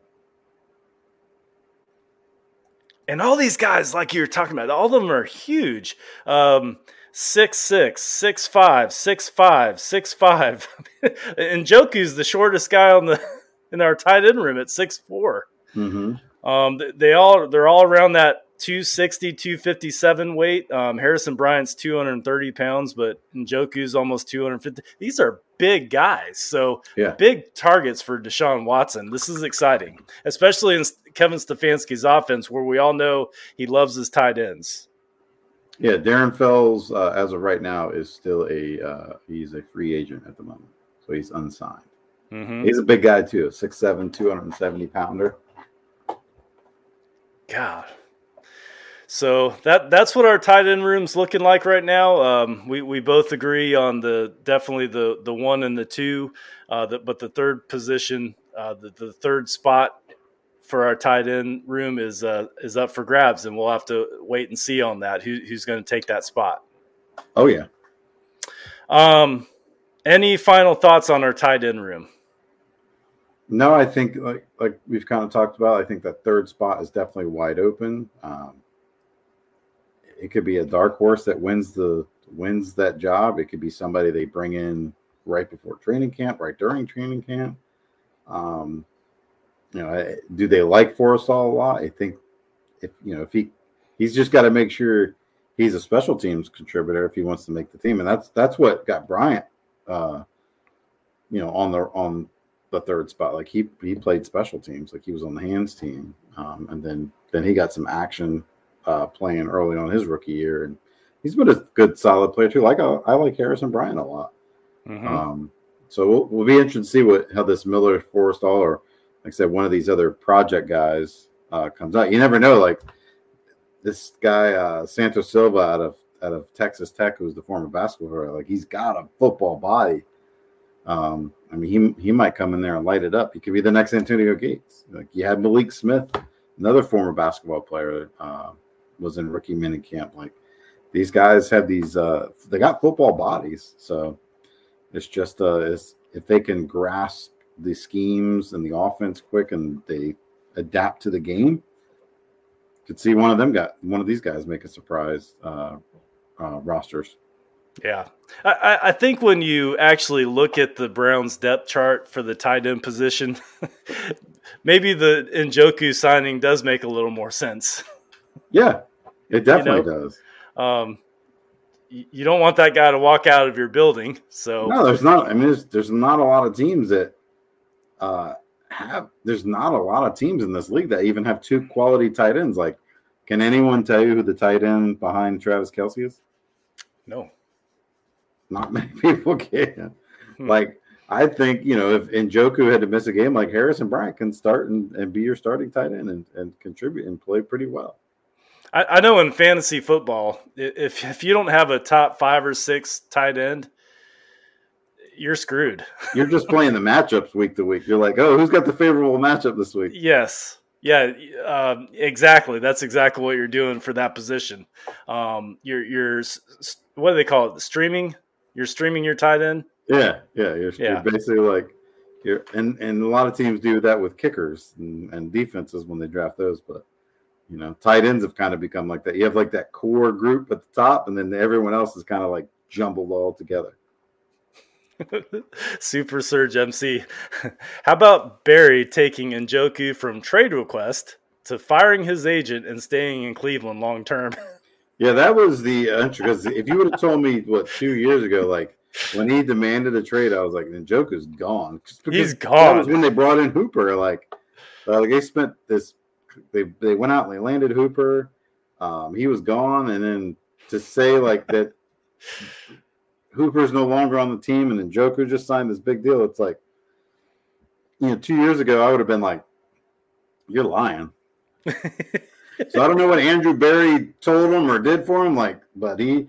And all these guys, like you were talking about, all of them are huge. Um, six six, six five, six five, six five. <laughs> Njoku's the shortest guy on the <laughs> in our tight end room at six four. mhm. Um, they all they're all around that 260, 257 weight. Um, Harrison Bryant's 230 pounds, but Njoku's almost 250. These are big guys, so Yeah. big targets for Deshaun Watson. This is exciting, especially in Kevin Stefanski's offense, where we all know he loves his tight ends. Yeah, Darren Fells, uh, as of right now, is still a uh, he's a free agent at the moment, so he's unsigned. hmm He's a big guy too, 6'7", 270 pounder. God. So that that's what our tight end room's looking like right now. Um, we we both agree on the definitely the the one and the two, uh, the, but the third position, uh, the the third spot for our tight end room is uh, is up for grabs, and we'll have to wait and see on that. Who, who's going to take that spot? Oh yeah, Um, any final thoughts on our tight end room? no, I think like like we've kind of talked about. I think that third spot is definitely wide open. Um, it could be a dark horse that wins the wins that job. It could be somebody they bring in right before training camp, right during training camp. Um, you know, do they like Forristall a lot? I think if you know if he he's just got to make sure he's a special teams contributor if he wants to make the team, and that's that's what got Bryant, uh, you know, on the on the third spot. Like he he played special teams, like he was on the hands team, um, and then then he got some action uh, playing early on his rookie year, and he's been a good solid player too. Like I, I like Harrison Bryant a lot. Mhm. Um, so we'll, we'll be interested to see what how this Miller Forristall or like I said, one of these other project guys uh, comes out. You never know. Like this guy uh, Santos Silva out of out of Texas Tech, who's the former basketball player. Like he's got a football body. Um, I mean, he he might come in there and light it up. He could be the next Antonio Gates. Like you had Malik Smith, another former basketball player, uh, was in rookie minicamp. Like these guys have these. Uh, they got football bodies. So it's just uh, it's, if they can grasp the schemes and the offense quick and they adapt to the game, could see one of them got one of these guys make a surprise uh, uh, rosters. Yeah, I, I- I think when you actually look at the Browns depth chart for the tight end position, <laughs> maybe the Njoku signing does make a little more sense. Yeah, it definitely know? does. Um, you don't want that guy to walk out of your building, so No, there's not. I mean, there's there's not a lot of teams that uh, have. There's not a lot of teams in this league that even have two quality tight ends. Like, can anyone tell you who the tight end behind Travis Kelce is? no. Not <laughs> many people can. Hmm. Like, I think you know if Njoku had to miss a game, like Harrison Bryant can start and, and be your starting tight end and, and contribute and play pretty well. I, I know in fantasy football, if if you don't have a top five or six tight end, you're screwed. <laughs> You're just playing the matchups week to week. You're like, oh, who's got the favorable matchup this week? Yes. Yeah, um, exactly. That's exactly what you're doing for that position. Um, you're you're what do they call it? Streaming. You're streaming your tight end. Yeah, yeah, you're, Yeah. you're basically like you're, and and a lot of teams do that with kickers and, and defenses when they draft those. But you know, tight ends have kind of become like that. You have like that core group at the top, and then everyone else is kind of like jumbled all together. <laughs> Super Surge MC. <laughs> How about Berry taking Njoku from trade request to firing his agent and staying in Cleveland long term? <laughs> Yeah, that was the because if you would have told me what two years ago, like when he demanded a trade, I was like, Njoku's gone. He's That was gone. when they brought in Hooper. Like, uh, like they spent this. They they went out and they landed Hooper. Um, he was gone, and then to say like that, Hooper's no longer on the team, and then Joker just signed this big deal. It's like, you know, two years ago I would have been like, "You're lying." <laughs> So I don't know what Andrew Berry told him or did for him, like, but he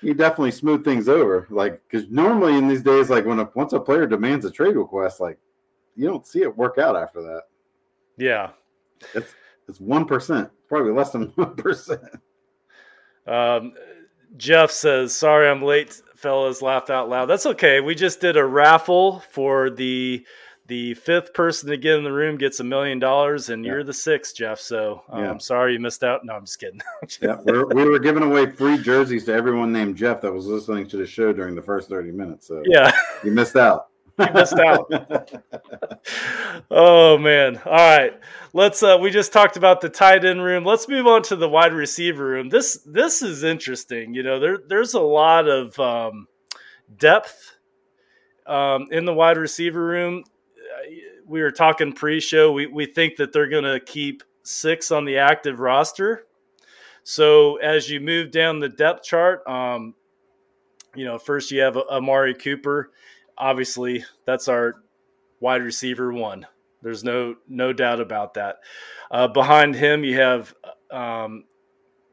he definitely smoothed things over. Like, because normally in these days, like when a, once a player demands a trade request, like you don't see it work out after that. yeah. It's it's one percent, probably less than <laughs> one percent. Um, Jeff says, "Sorry, I'm late, fellas." Laughed out loud. That's okay. We just did a raffle for the the fifth person to get in the room gets a million dollars, and yeah. you're the sixth, Jeff. So um, yeah. I'm sorry you missed out. No, I'm just kidding. <laughs> yeah, we're, we were giving away free jerseys to everyone named Jeff that was listening to the show during the first 30 minutes. So yeah, you missed out. You missed out. oh man! All right, let's. Uh, we just talked about the tight end room. Let's move on to the wide receiver room. This this is interesting. You know, there there's a lot of um, depth um, in the wide receiver room we were talking pre-show. We we think that they're going to keep six on the active roster. So as you move down the depth chart, um, you know, first you have Amari Cooper. Obviously, that's our wide receiver one. There's no no doubt about that. Uh, behind him, you have. Um,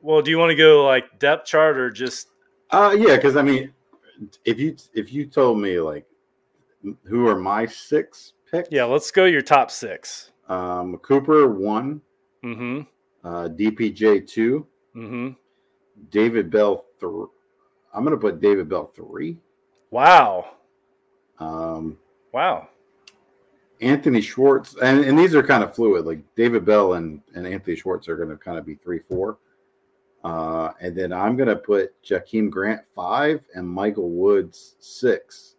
well, do you want to go like depth chart or just? Uh, yeah, because I mean, if you if you told me like who are my six picks. Yeah, let's go your top six. Um, Cooper one. Mm-hmm. Uh, DPJ 2 Mm-hmm. David Bell three. I'm gonna put David Bell three. Wow. Um. Wow. Anthony Schwartz, and, and these are kind of fluid. Like David Bell and, and Anthony Schwartz are going to kind of be three, four. Uh, and then I'm going to put Jakeem Grant five and Michael Woods six.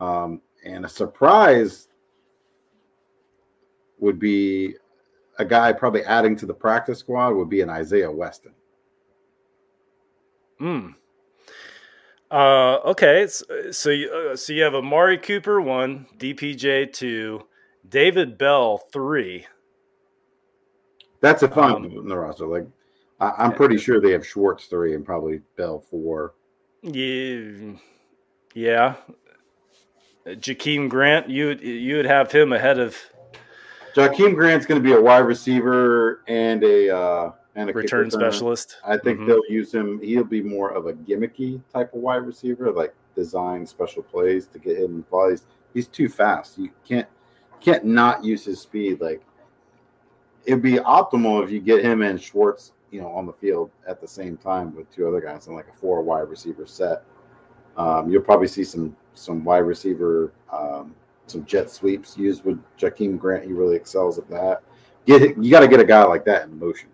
Um, and a surprise would be a guy probably adding to the practice squad would be an Isaiah Weston. Hmm. Uh, okay, so so you, uh, so you have Amari Cooper one, DPJ two, David Bell three. That's a fun um, in the roster. Like I, am pretty sure they have Schwartz three and probably Bell four. Yeah, yeah. Jakeem Grant, you you would have him ahead of Jakeem Grant's going to be a wide receiver and a uh, and a return specialist. I think mm-hmm. they'll use him. He'll be more of a gimmicky type of wide receiver, like design special plays to get him. He's, he's too fast. You can't can't not use his speed. Like it'd be optimal if you get him and Schwartz, you know, on the field at the same time with two other guys in like a four wide receiver set. Um, you'll probably see some some wide receiver um, some jet sweeps used with Jakeem Grant. He really excels at that. Get you got to get a guy like that in motion.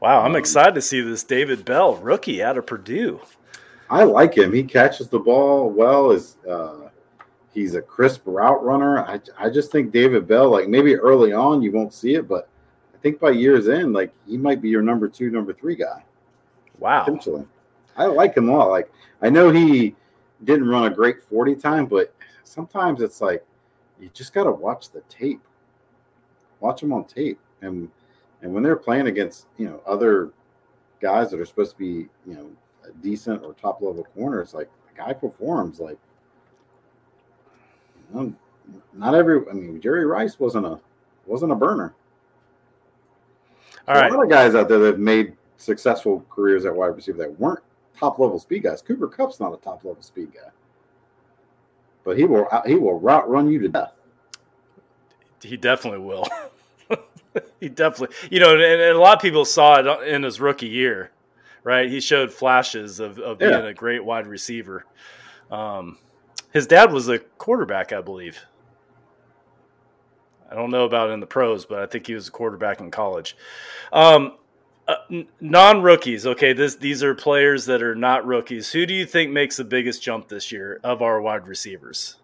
Wow, I'm um, excited to see this David Bell rookie out of Purdue. I like him. He catches the ball well. Is uh, he's a crisp route runner. I I just think David Bell, like maybe early on you won't see it, but I think by years end, like he might be your number two, number three guy. Wow, potentially. I like him a lot. Like I know he didn't run a great 40 time, but sometimes it's like you just got to watch the tape, watch him on tape, and and when they're playing against you know other guys that are supposed to be you know decent or top level corners, like the guy performs like. You know, not every. I mean, Jerry Rice wasn't a wasn't a burner. All right. A lot of guys out there that have made successful careers at wide receiver that weren't top level speed guys. Cooper Kupp's not a top level speed guy but he will he will route run you to death. He definitely will. <laughs> <laughs> he definitely, you know, and, and, a lot of people saw it in his rookie year, right? He showed flashes of, of being a great wide receiver. Um, his dad was a quarterback, I believe. I don't know about in the pros, but I think he was a quarterback in college. Um, uh, non rookies. Okay, this these are players that are not rookies. Who do you think makes the biggest jump this year of our wide receivers?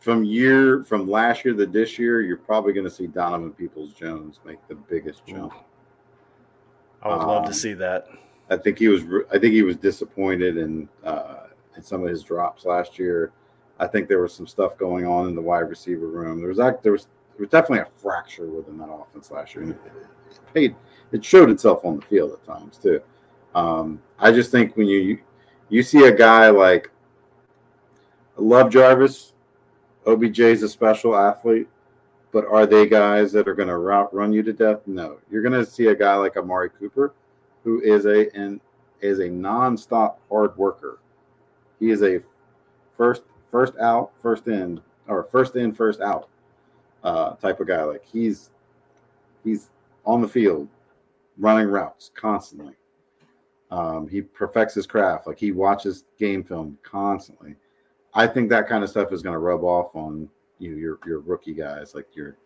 From year from last year to this year, you're probably going to see Donovan Peoples Jones make the biggest jump. I would um, love to um, see that. I think he was. I think he was disappointed in uh, in some of his drops last year. I think there was some stuff going on in the wide receiver room. There was there was there was definitely a fracture within that offense last year. And it, it paid it showed itself on the field at times too. Um, I just think when you you see a guy like Love Jarvis, OBJ is a special athlete, but are they guys that are going to route run you to death? No, you're going to see a guy like Amari Cooper, who is a and is a nonstop hard worker. He is a first first out, first in, or first in, first out uh, type of guy. Like he's he's on the field running routes constantly. Um, he perfects his craft. Like he watches game film constantly. I think that kind of stuff is going to rub off on you know, your your rookie guys like your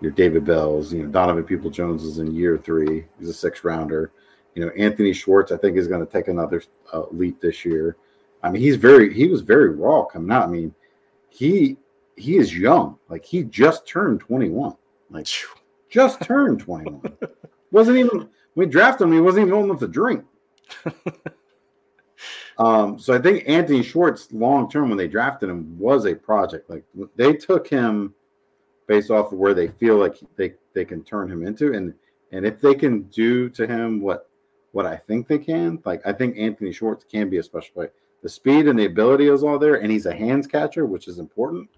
your David Bells. You know, Donovan People Jones is in year three. He's a six rounder. You know, Anthony Schwartz, I think, is going to take another uh, leap this year. I mean, he's very he was very raw coming out. I mean, he he is young. Like he just turned 21. Like just turned 21. wasn't even we drafted him, he wasn't even old enough to drink. <laughs> um, so I think Anthony Schwartz long term when they drafted him was a project. Like they took him based off of where they feel like they, they can turn him into and and if they can do to him what what I think they can, like I think Anthony Schwartz can be a special player. The speed and the ability is all there, and he's a hands catcher, which is important.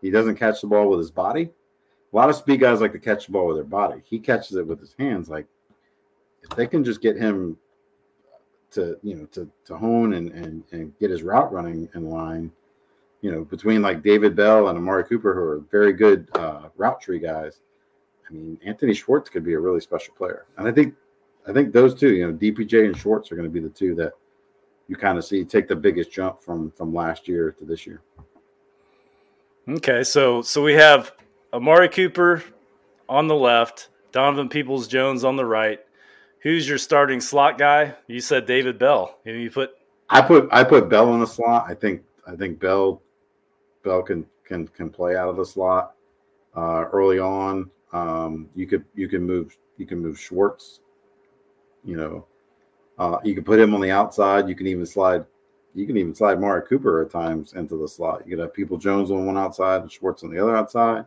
He doesn't catch the ball with his body. A lot of speed guys like to catch the ball with their body. He catches it with his hands. Like if they can just get him to you know to to hone and and, and get his route running in line, you know, between like David Bell and Amari Cooper, who are very good uh, route tree guys. I mean, Anthony Schwartz could be a really special player, and I think I think those two, you know, DPJ and Schwartz are going to be the two that you kind of see take the biggest jump from from last year to this year. Okay, so so we have Amari Cooper on the left, Donovan Peoples Jones on the right. Who's your starting slot guy? You said David Bell. You put I put I put Bell in the slot. I think I think Bell Bell can can can play out of the slot uh, early on. Um, you could you can move you can move Schwartz. You know, uh, you can put him on the outside. You can even slide you can even slide Mari Cooper at times into the slot. You could have People Jones on one outside and Schwartz on the other outside.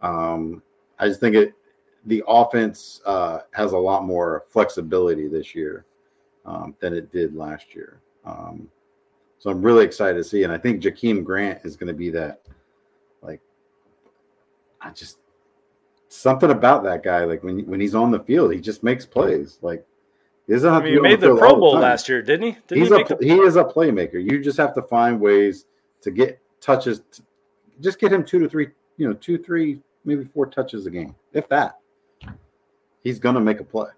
Um, I just think it the offense uh, has a lot more flexibility this year um, than it did last year. Um, so I'm really excited to see, and I think Jakeem Grant is going to be that. Like, I just something about that guy. Like when when he's on the field, he just makes plays. Like he doesn't have I mean, he made the Pro Bowl the last year, didn't he? Didn't he's he, a, a, he is a playmaker. You just have to find ways to get touches. To, just get him two to three, you know, two, three, maybe four touches a game, if that. He's gonna make a play.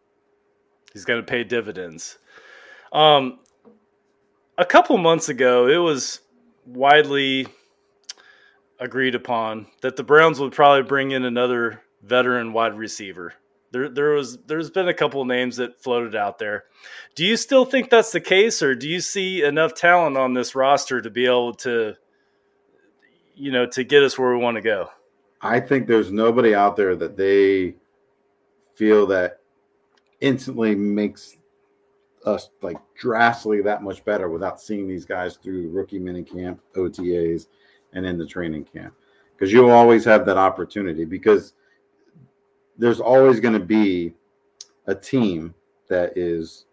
He's gonna pay dividends. Um, a couple months ago, it was widely agreed upon that the Browns would probably bring in another veteran wide receiver. There, there was there's been a couple names that floated out there. Do you still think that's the case, or do you see enough talent on this roster to be able to, you know, to get us where we want to go? I think there's nobody out there that they feel that instantly makes us like drastically that much better without seeing these guys through rookie minicamp, OTAs, and in the training camp. Because you'll always have that opportunity because there's always going to be a team that is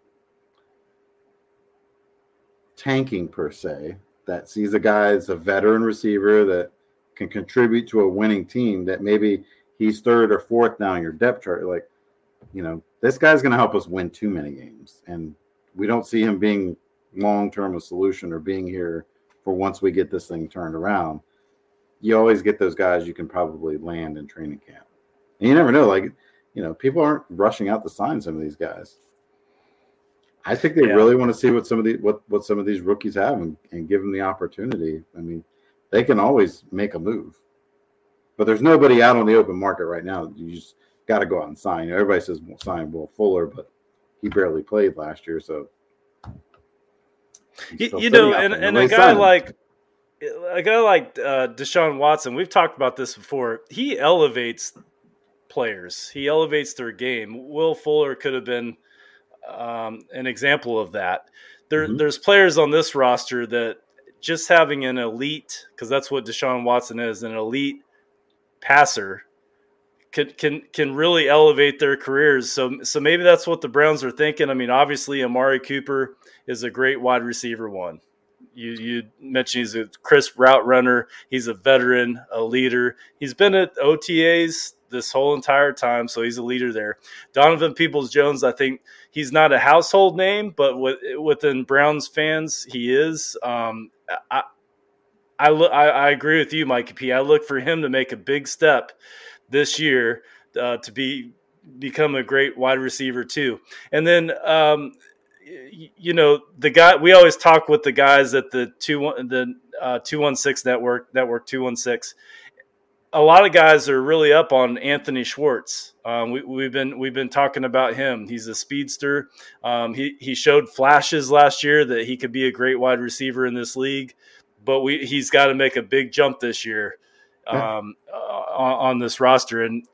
tanking per se that sees a guy as a veteran receiver that can contribute to a winning team that maybe he's third or fourth now in your depth chart like you know this guy's going to help us win too many games and we don't see him being long term a solution or being here for once we get this thing turned around you always get those guys you can probably land in training camp and you never know, like, you know, people aren't rushing out to sign some of these guys. I think they yeah. really want to see what some of the what what some of these rookies have and, and give them the opportunity. I mean, they can always make a move, but there's nobody out on the open market right now. You just got to go out and sign. Everybody says we'll sign Will Fuller, but he barely played last year, so you, you know, and, and a guy like a guy like uh, Deshaun Watson, we've talked about this before. He elevates players. He elevates their game. Will Fuller could have been um, an example of that. There, mm-hmm. There's players on this roster that just having an elite, because that's what Deshaun Watson is, an elite passer, can can can really elevate their careers. So so maybe that's what the Browns are thinking. I mean, obviously Amari Cooper is a great wide receiver one. You you mentioned he's a crisp route runner. He's a veteran, a leader. He's been at OTAs this whole entire time, so he's a leader there. Donovan Peoples Jones, I think he's not a household name, but with, within Browns fans, he is. Um, I, I, I, I agree with you, Mikey P. I look for him to make a big step this year uh, to be become a great wide receiver too. And then, um, you know, the guy we always talk with the guys at the two the uh, two one six network network two one six. A lot of guys are really up on Anthony Schwartz. Um, we, have been we've been talking about him. He's a speedster. Um, he he showed flashes last year that he could be a great wide receiver in this league, but we he's got to make a big jump this year um, uh, on, on, this roster. And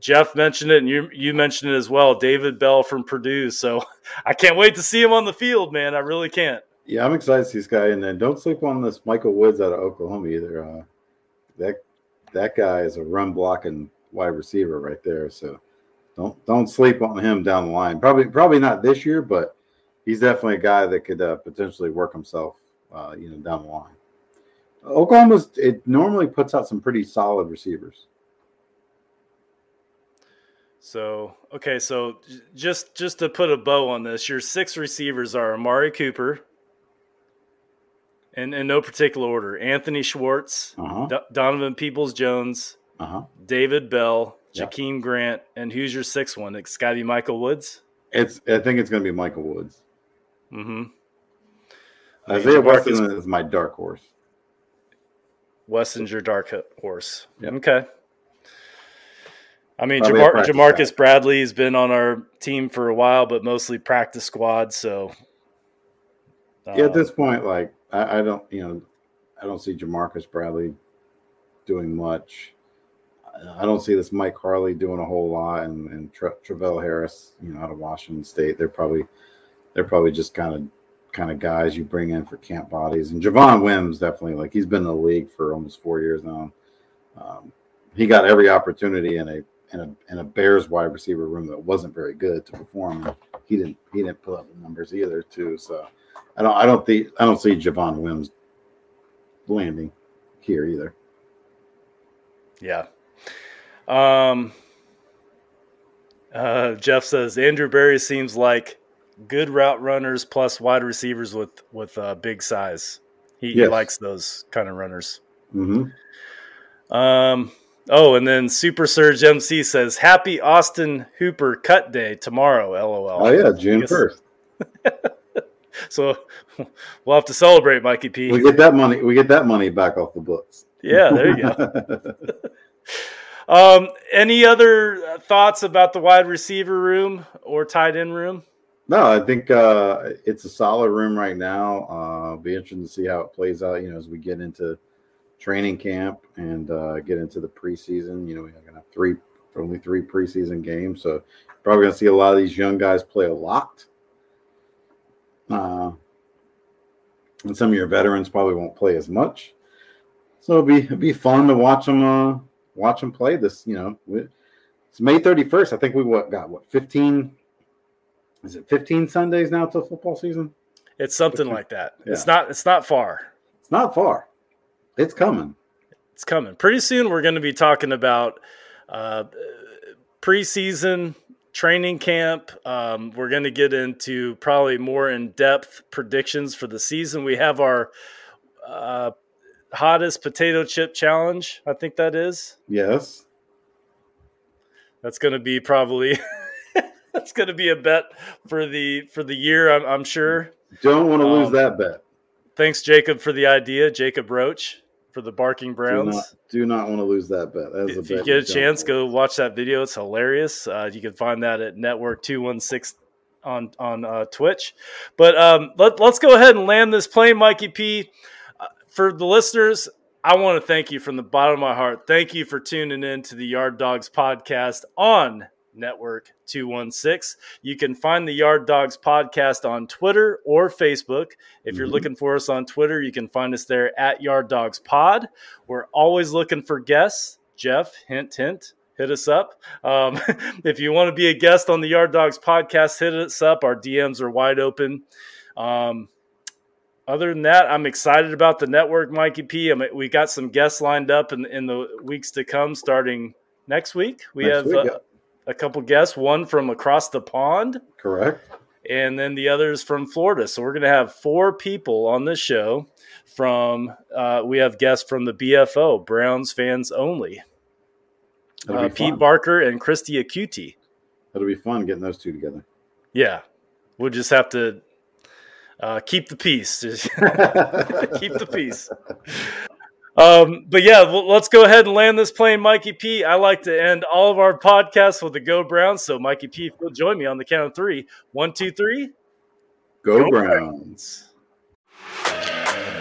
Jeff mentioned it, and you you mentioned it as well. David Bell from Purdue. So <laughs> I can't wait to see him on the field, man. I really can't. Yeah, I'm excited to see this guy. And then don't sleep on this Michael Woods out of Oklahoma either. Uh, that that guy is a run blocking wide receiver right there. So don't don't sleep on him down the line. Probably probably not this year, but he's definitely a guy that could uh, potentially work himself, uh, you know, down the line. Oklahoma's it normally puts out some pretty solid receivers. So okay, so just just to put a bow on this, your six receivers are Amari Cooper, in, in no particular order: Anthony Schwartz, uh-huh. Donovan Peoples Jones, uh-huh. David Bell, yep. Jakeem Grant, and who's your sixth one? It's got to be Michael Woods. It's I think it's going to be Michael Woods. Mm-hmm. Isaiah Weston is my dark horse. Weston's your dark horse. Yep. Okay. I mean, Jamar- Jamarcus Bradley has been on our team for a while, but mostly practice squad. So, uh, yeah, at this point, like I, I, don't, you know, I don't see Jamarcus Bradley doing much. I don't see this Mike Harley doing a whole lot, and and Tra- Travell Harris, you know, out of Washington State, they're probably they're probably just kind of kind of guys you bring in for camp bodies. And Javon Wims definitely like he's been in the league for almost four years now. Um, he got every opportunity in a in a in a Bears wide receiver room that wasn't very good to perform. He didn't he didn't put up the numbers either too. So I don't I don't think I don't see Javon Wims landing here either. Yeah. Um uh, Jeff says Andrew Berry seems like good route runners plus wide receivers with with uh, big size. He, yes. he likes those kind of runners. Mm-hmm. Um, Oh, and then Super Surge MC says, "Happy Austin Hooper Cut Day tomorrow." LOL. Oh yeah, June first. <laughs> so we'll have to celebrate, Mikey P. We get that money. We get that money back off the books. Yeah, there you go. <laughs> um, any other thoughts about the wide receiver room or tight end room? No, I think uh, it's a solid room right now. Uh, be interesting to see how it plays out. You know, as we get into training camp and uh, get into the preseason. You know, we're to have three, only three preseason games, so probably to see a lot of these young guys play a lot. Uh, and some of your veterans probably won't play as much. So it'll be it'll be fun to watch them uh, watch them play this. You know, it's May thirty first. I think we what got what fifteen. Is it fifteen Sundays now till football season? It's something 15. like that. Yeah. It's not. It's not far. It's not far. It's coming. It's coming. Pretty soon, we're going to be talking about uh, preseason training camp. Um, we're going to get into probably more in depth predictions for the season. We have our uh, hottest potato chip challenge. I think that is. Yes. That's going to be probably. <laughs> <laughs> that's going to be a bet for the for the year. I'm, I'm sure. Don't want to um, lose that bet. Thanks, Jacob, for the idea. Jacob Roach for the Barking Browns. Do not, do not want to lose that bet. That if you get a chance, go watch that video. It's hilarious. Uh, you can find that at Network Two One Six on on uh, Twitch. But um, let, us go ahead and land this plane, Mikey P. Uh, for the listeners, I want to thank you from the bottom of my heart. Thank you for tuning in to the Yard Dawgs podcast on Network 216. You can find the Yard Dawgs podcast on Twitter or Facebook. If you're mm-hmm. looking for us on Twitter, you can find us there at Yard Dawgs Pod. We're always looking for guests. Jeff, hint, hint, hit us up. Um, <laughs> if you want to be a guest on the Yard Dawgs podcast, hit us up. Our DMs are wide open. Um, other than that, I'm excited about the network, Mikey P. I mean, we got some guests lined up in, in the weeks to come, starting next week. We next have week, uh, yeah a couple guests, one from across the pond. Correct. And then the other is from Florida. So we're going to have four people on this show from, uh, we have guests from the BFO, Browns fans only. Uh, Pete Barker and Christy Acuti. it'll be fun getting those two together. Yeah, we'll just have to uh, keep the peace. <laughs> <laughs> keep the peace. Um, but yeah, well, let's go ahead and land this plane, Mikey P. I like to end all of our podcasts with the Go Browns. So, Mikey P, if you'll join me on the count of three. One, two, three. Go, go Browns. Browns.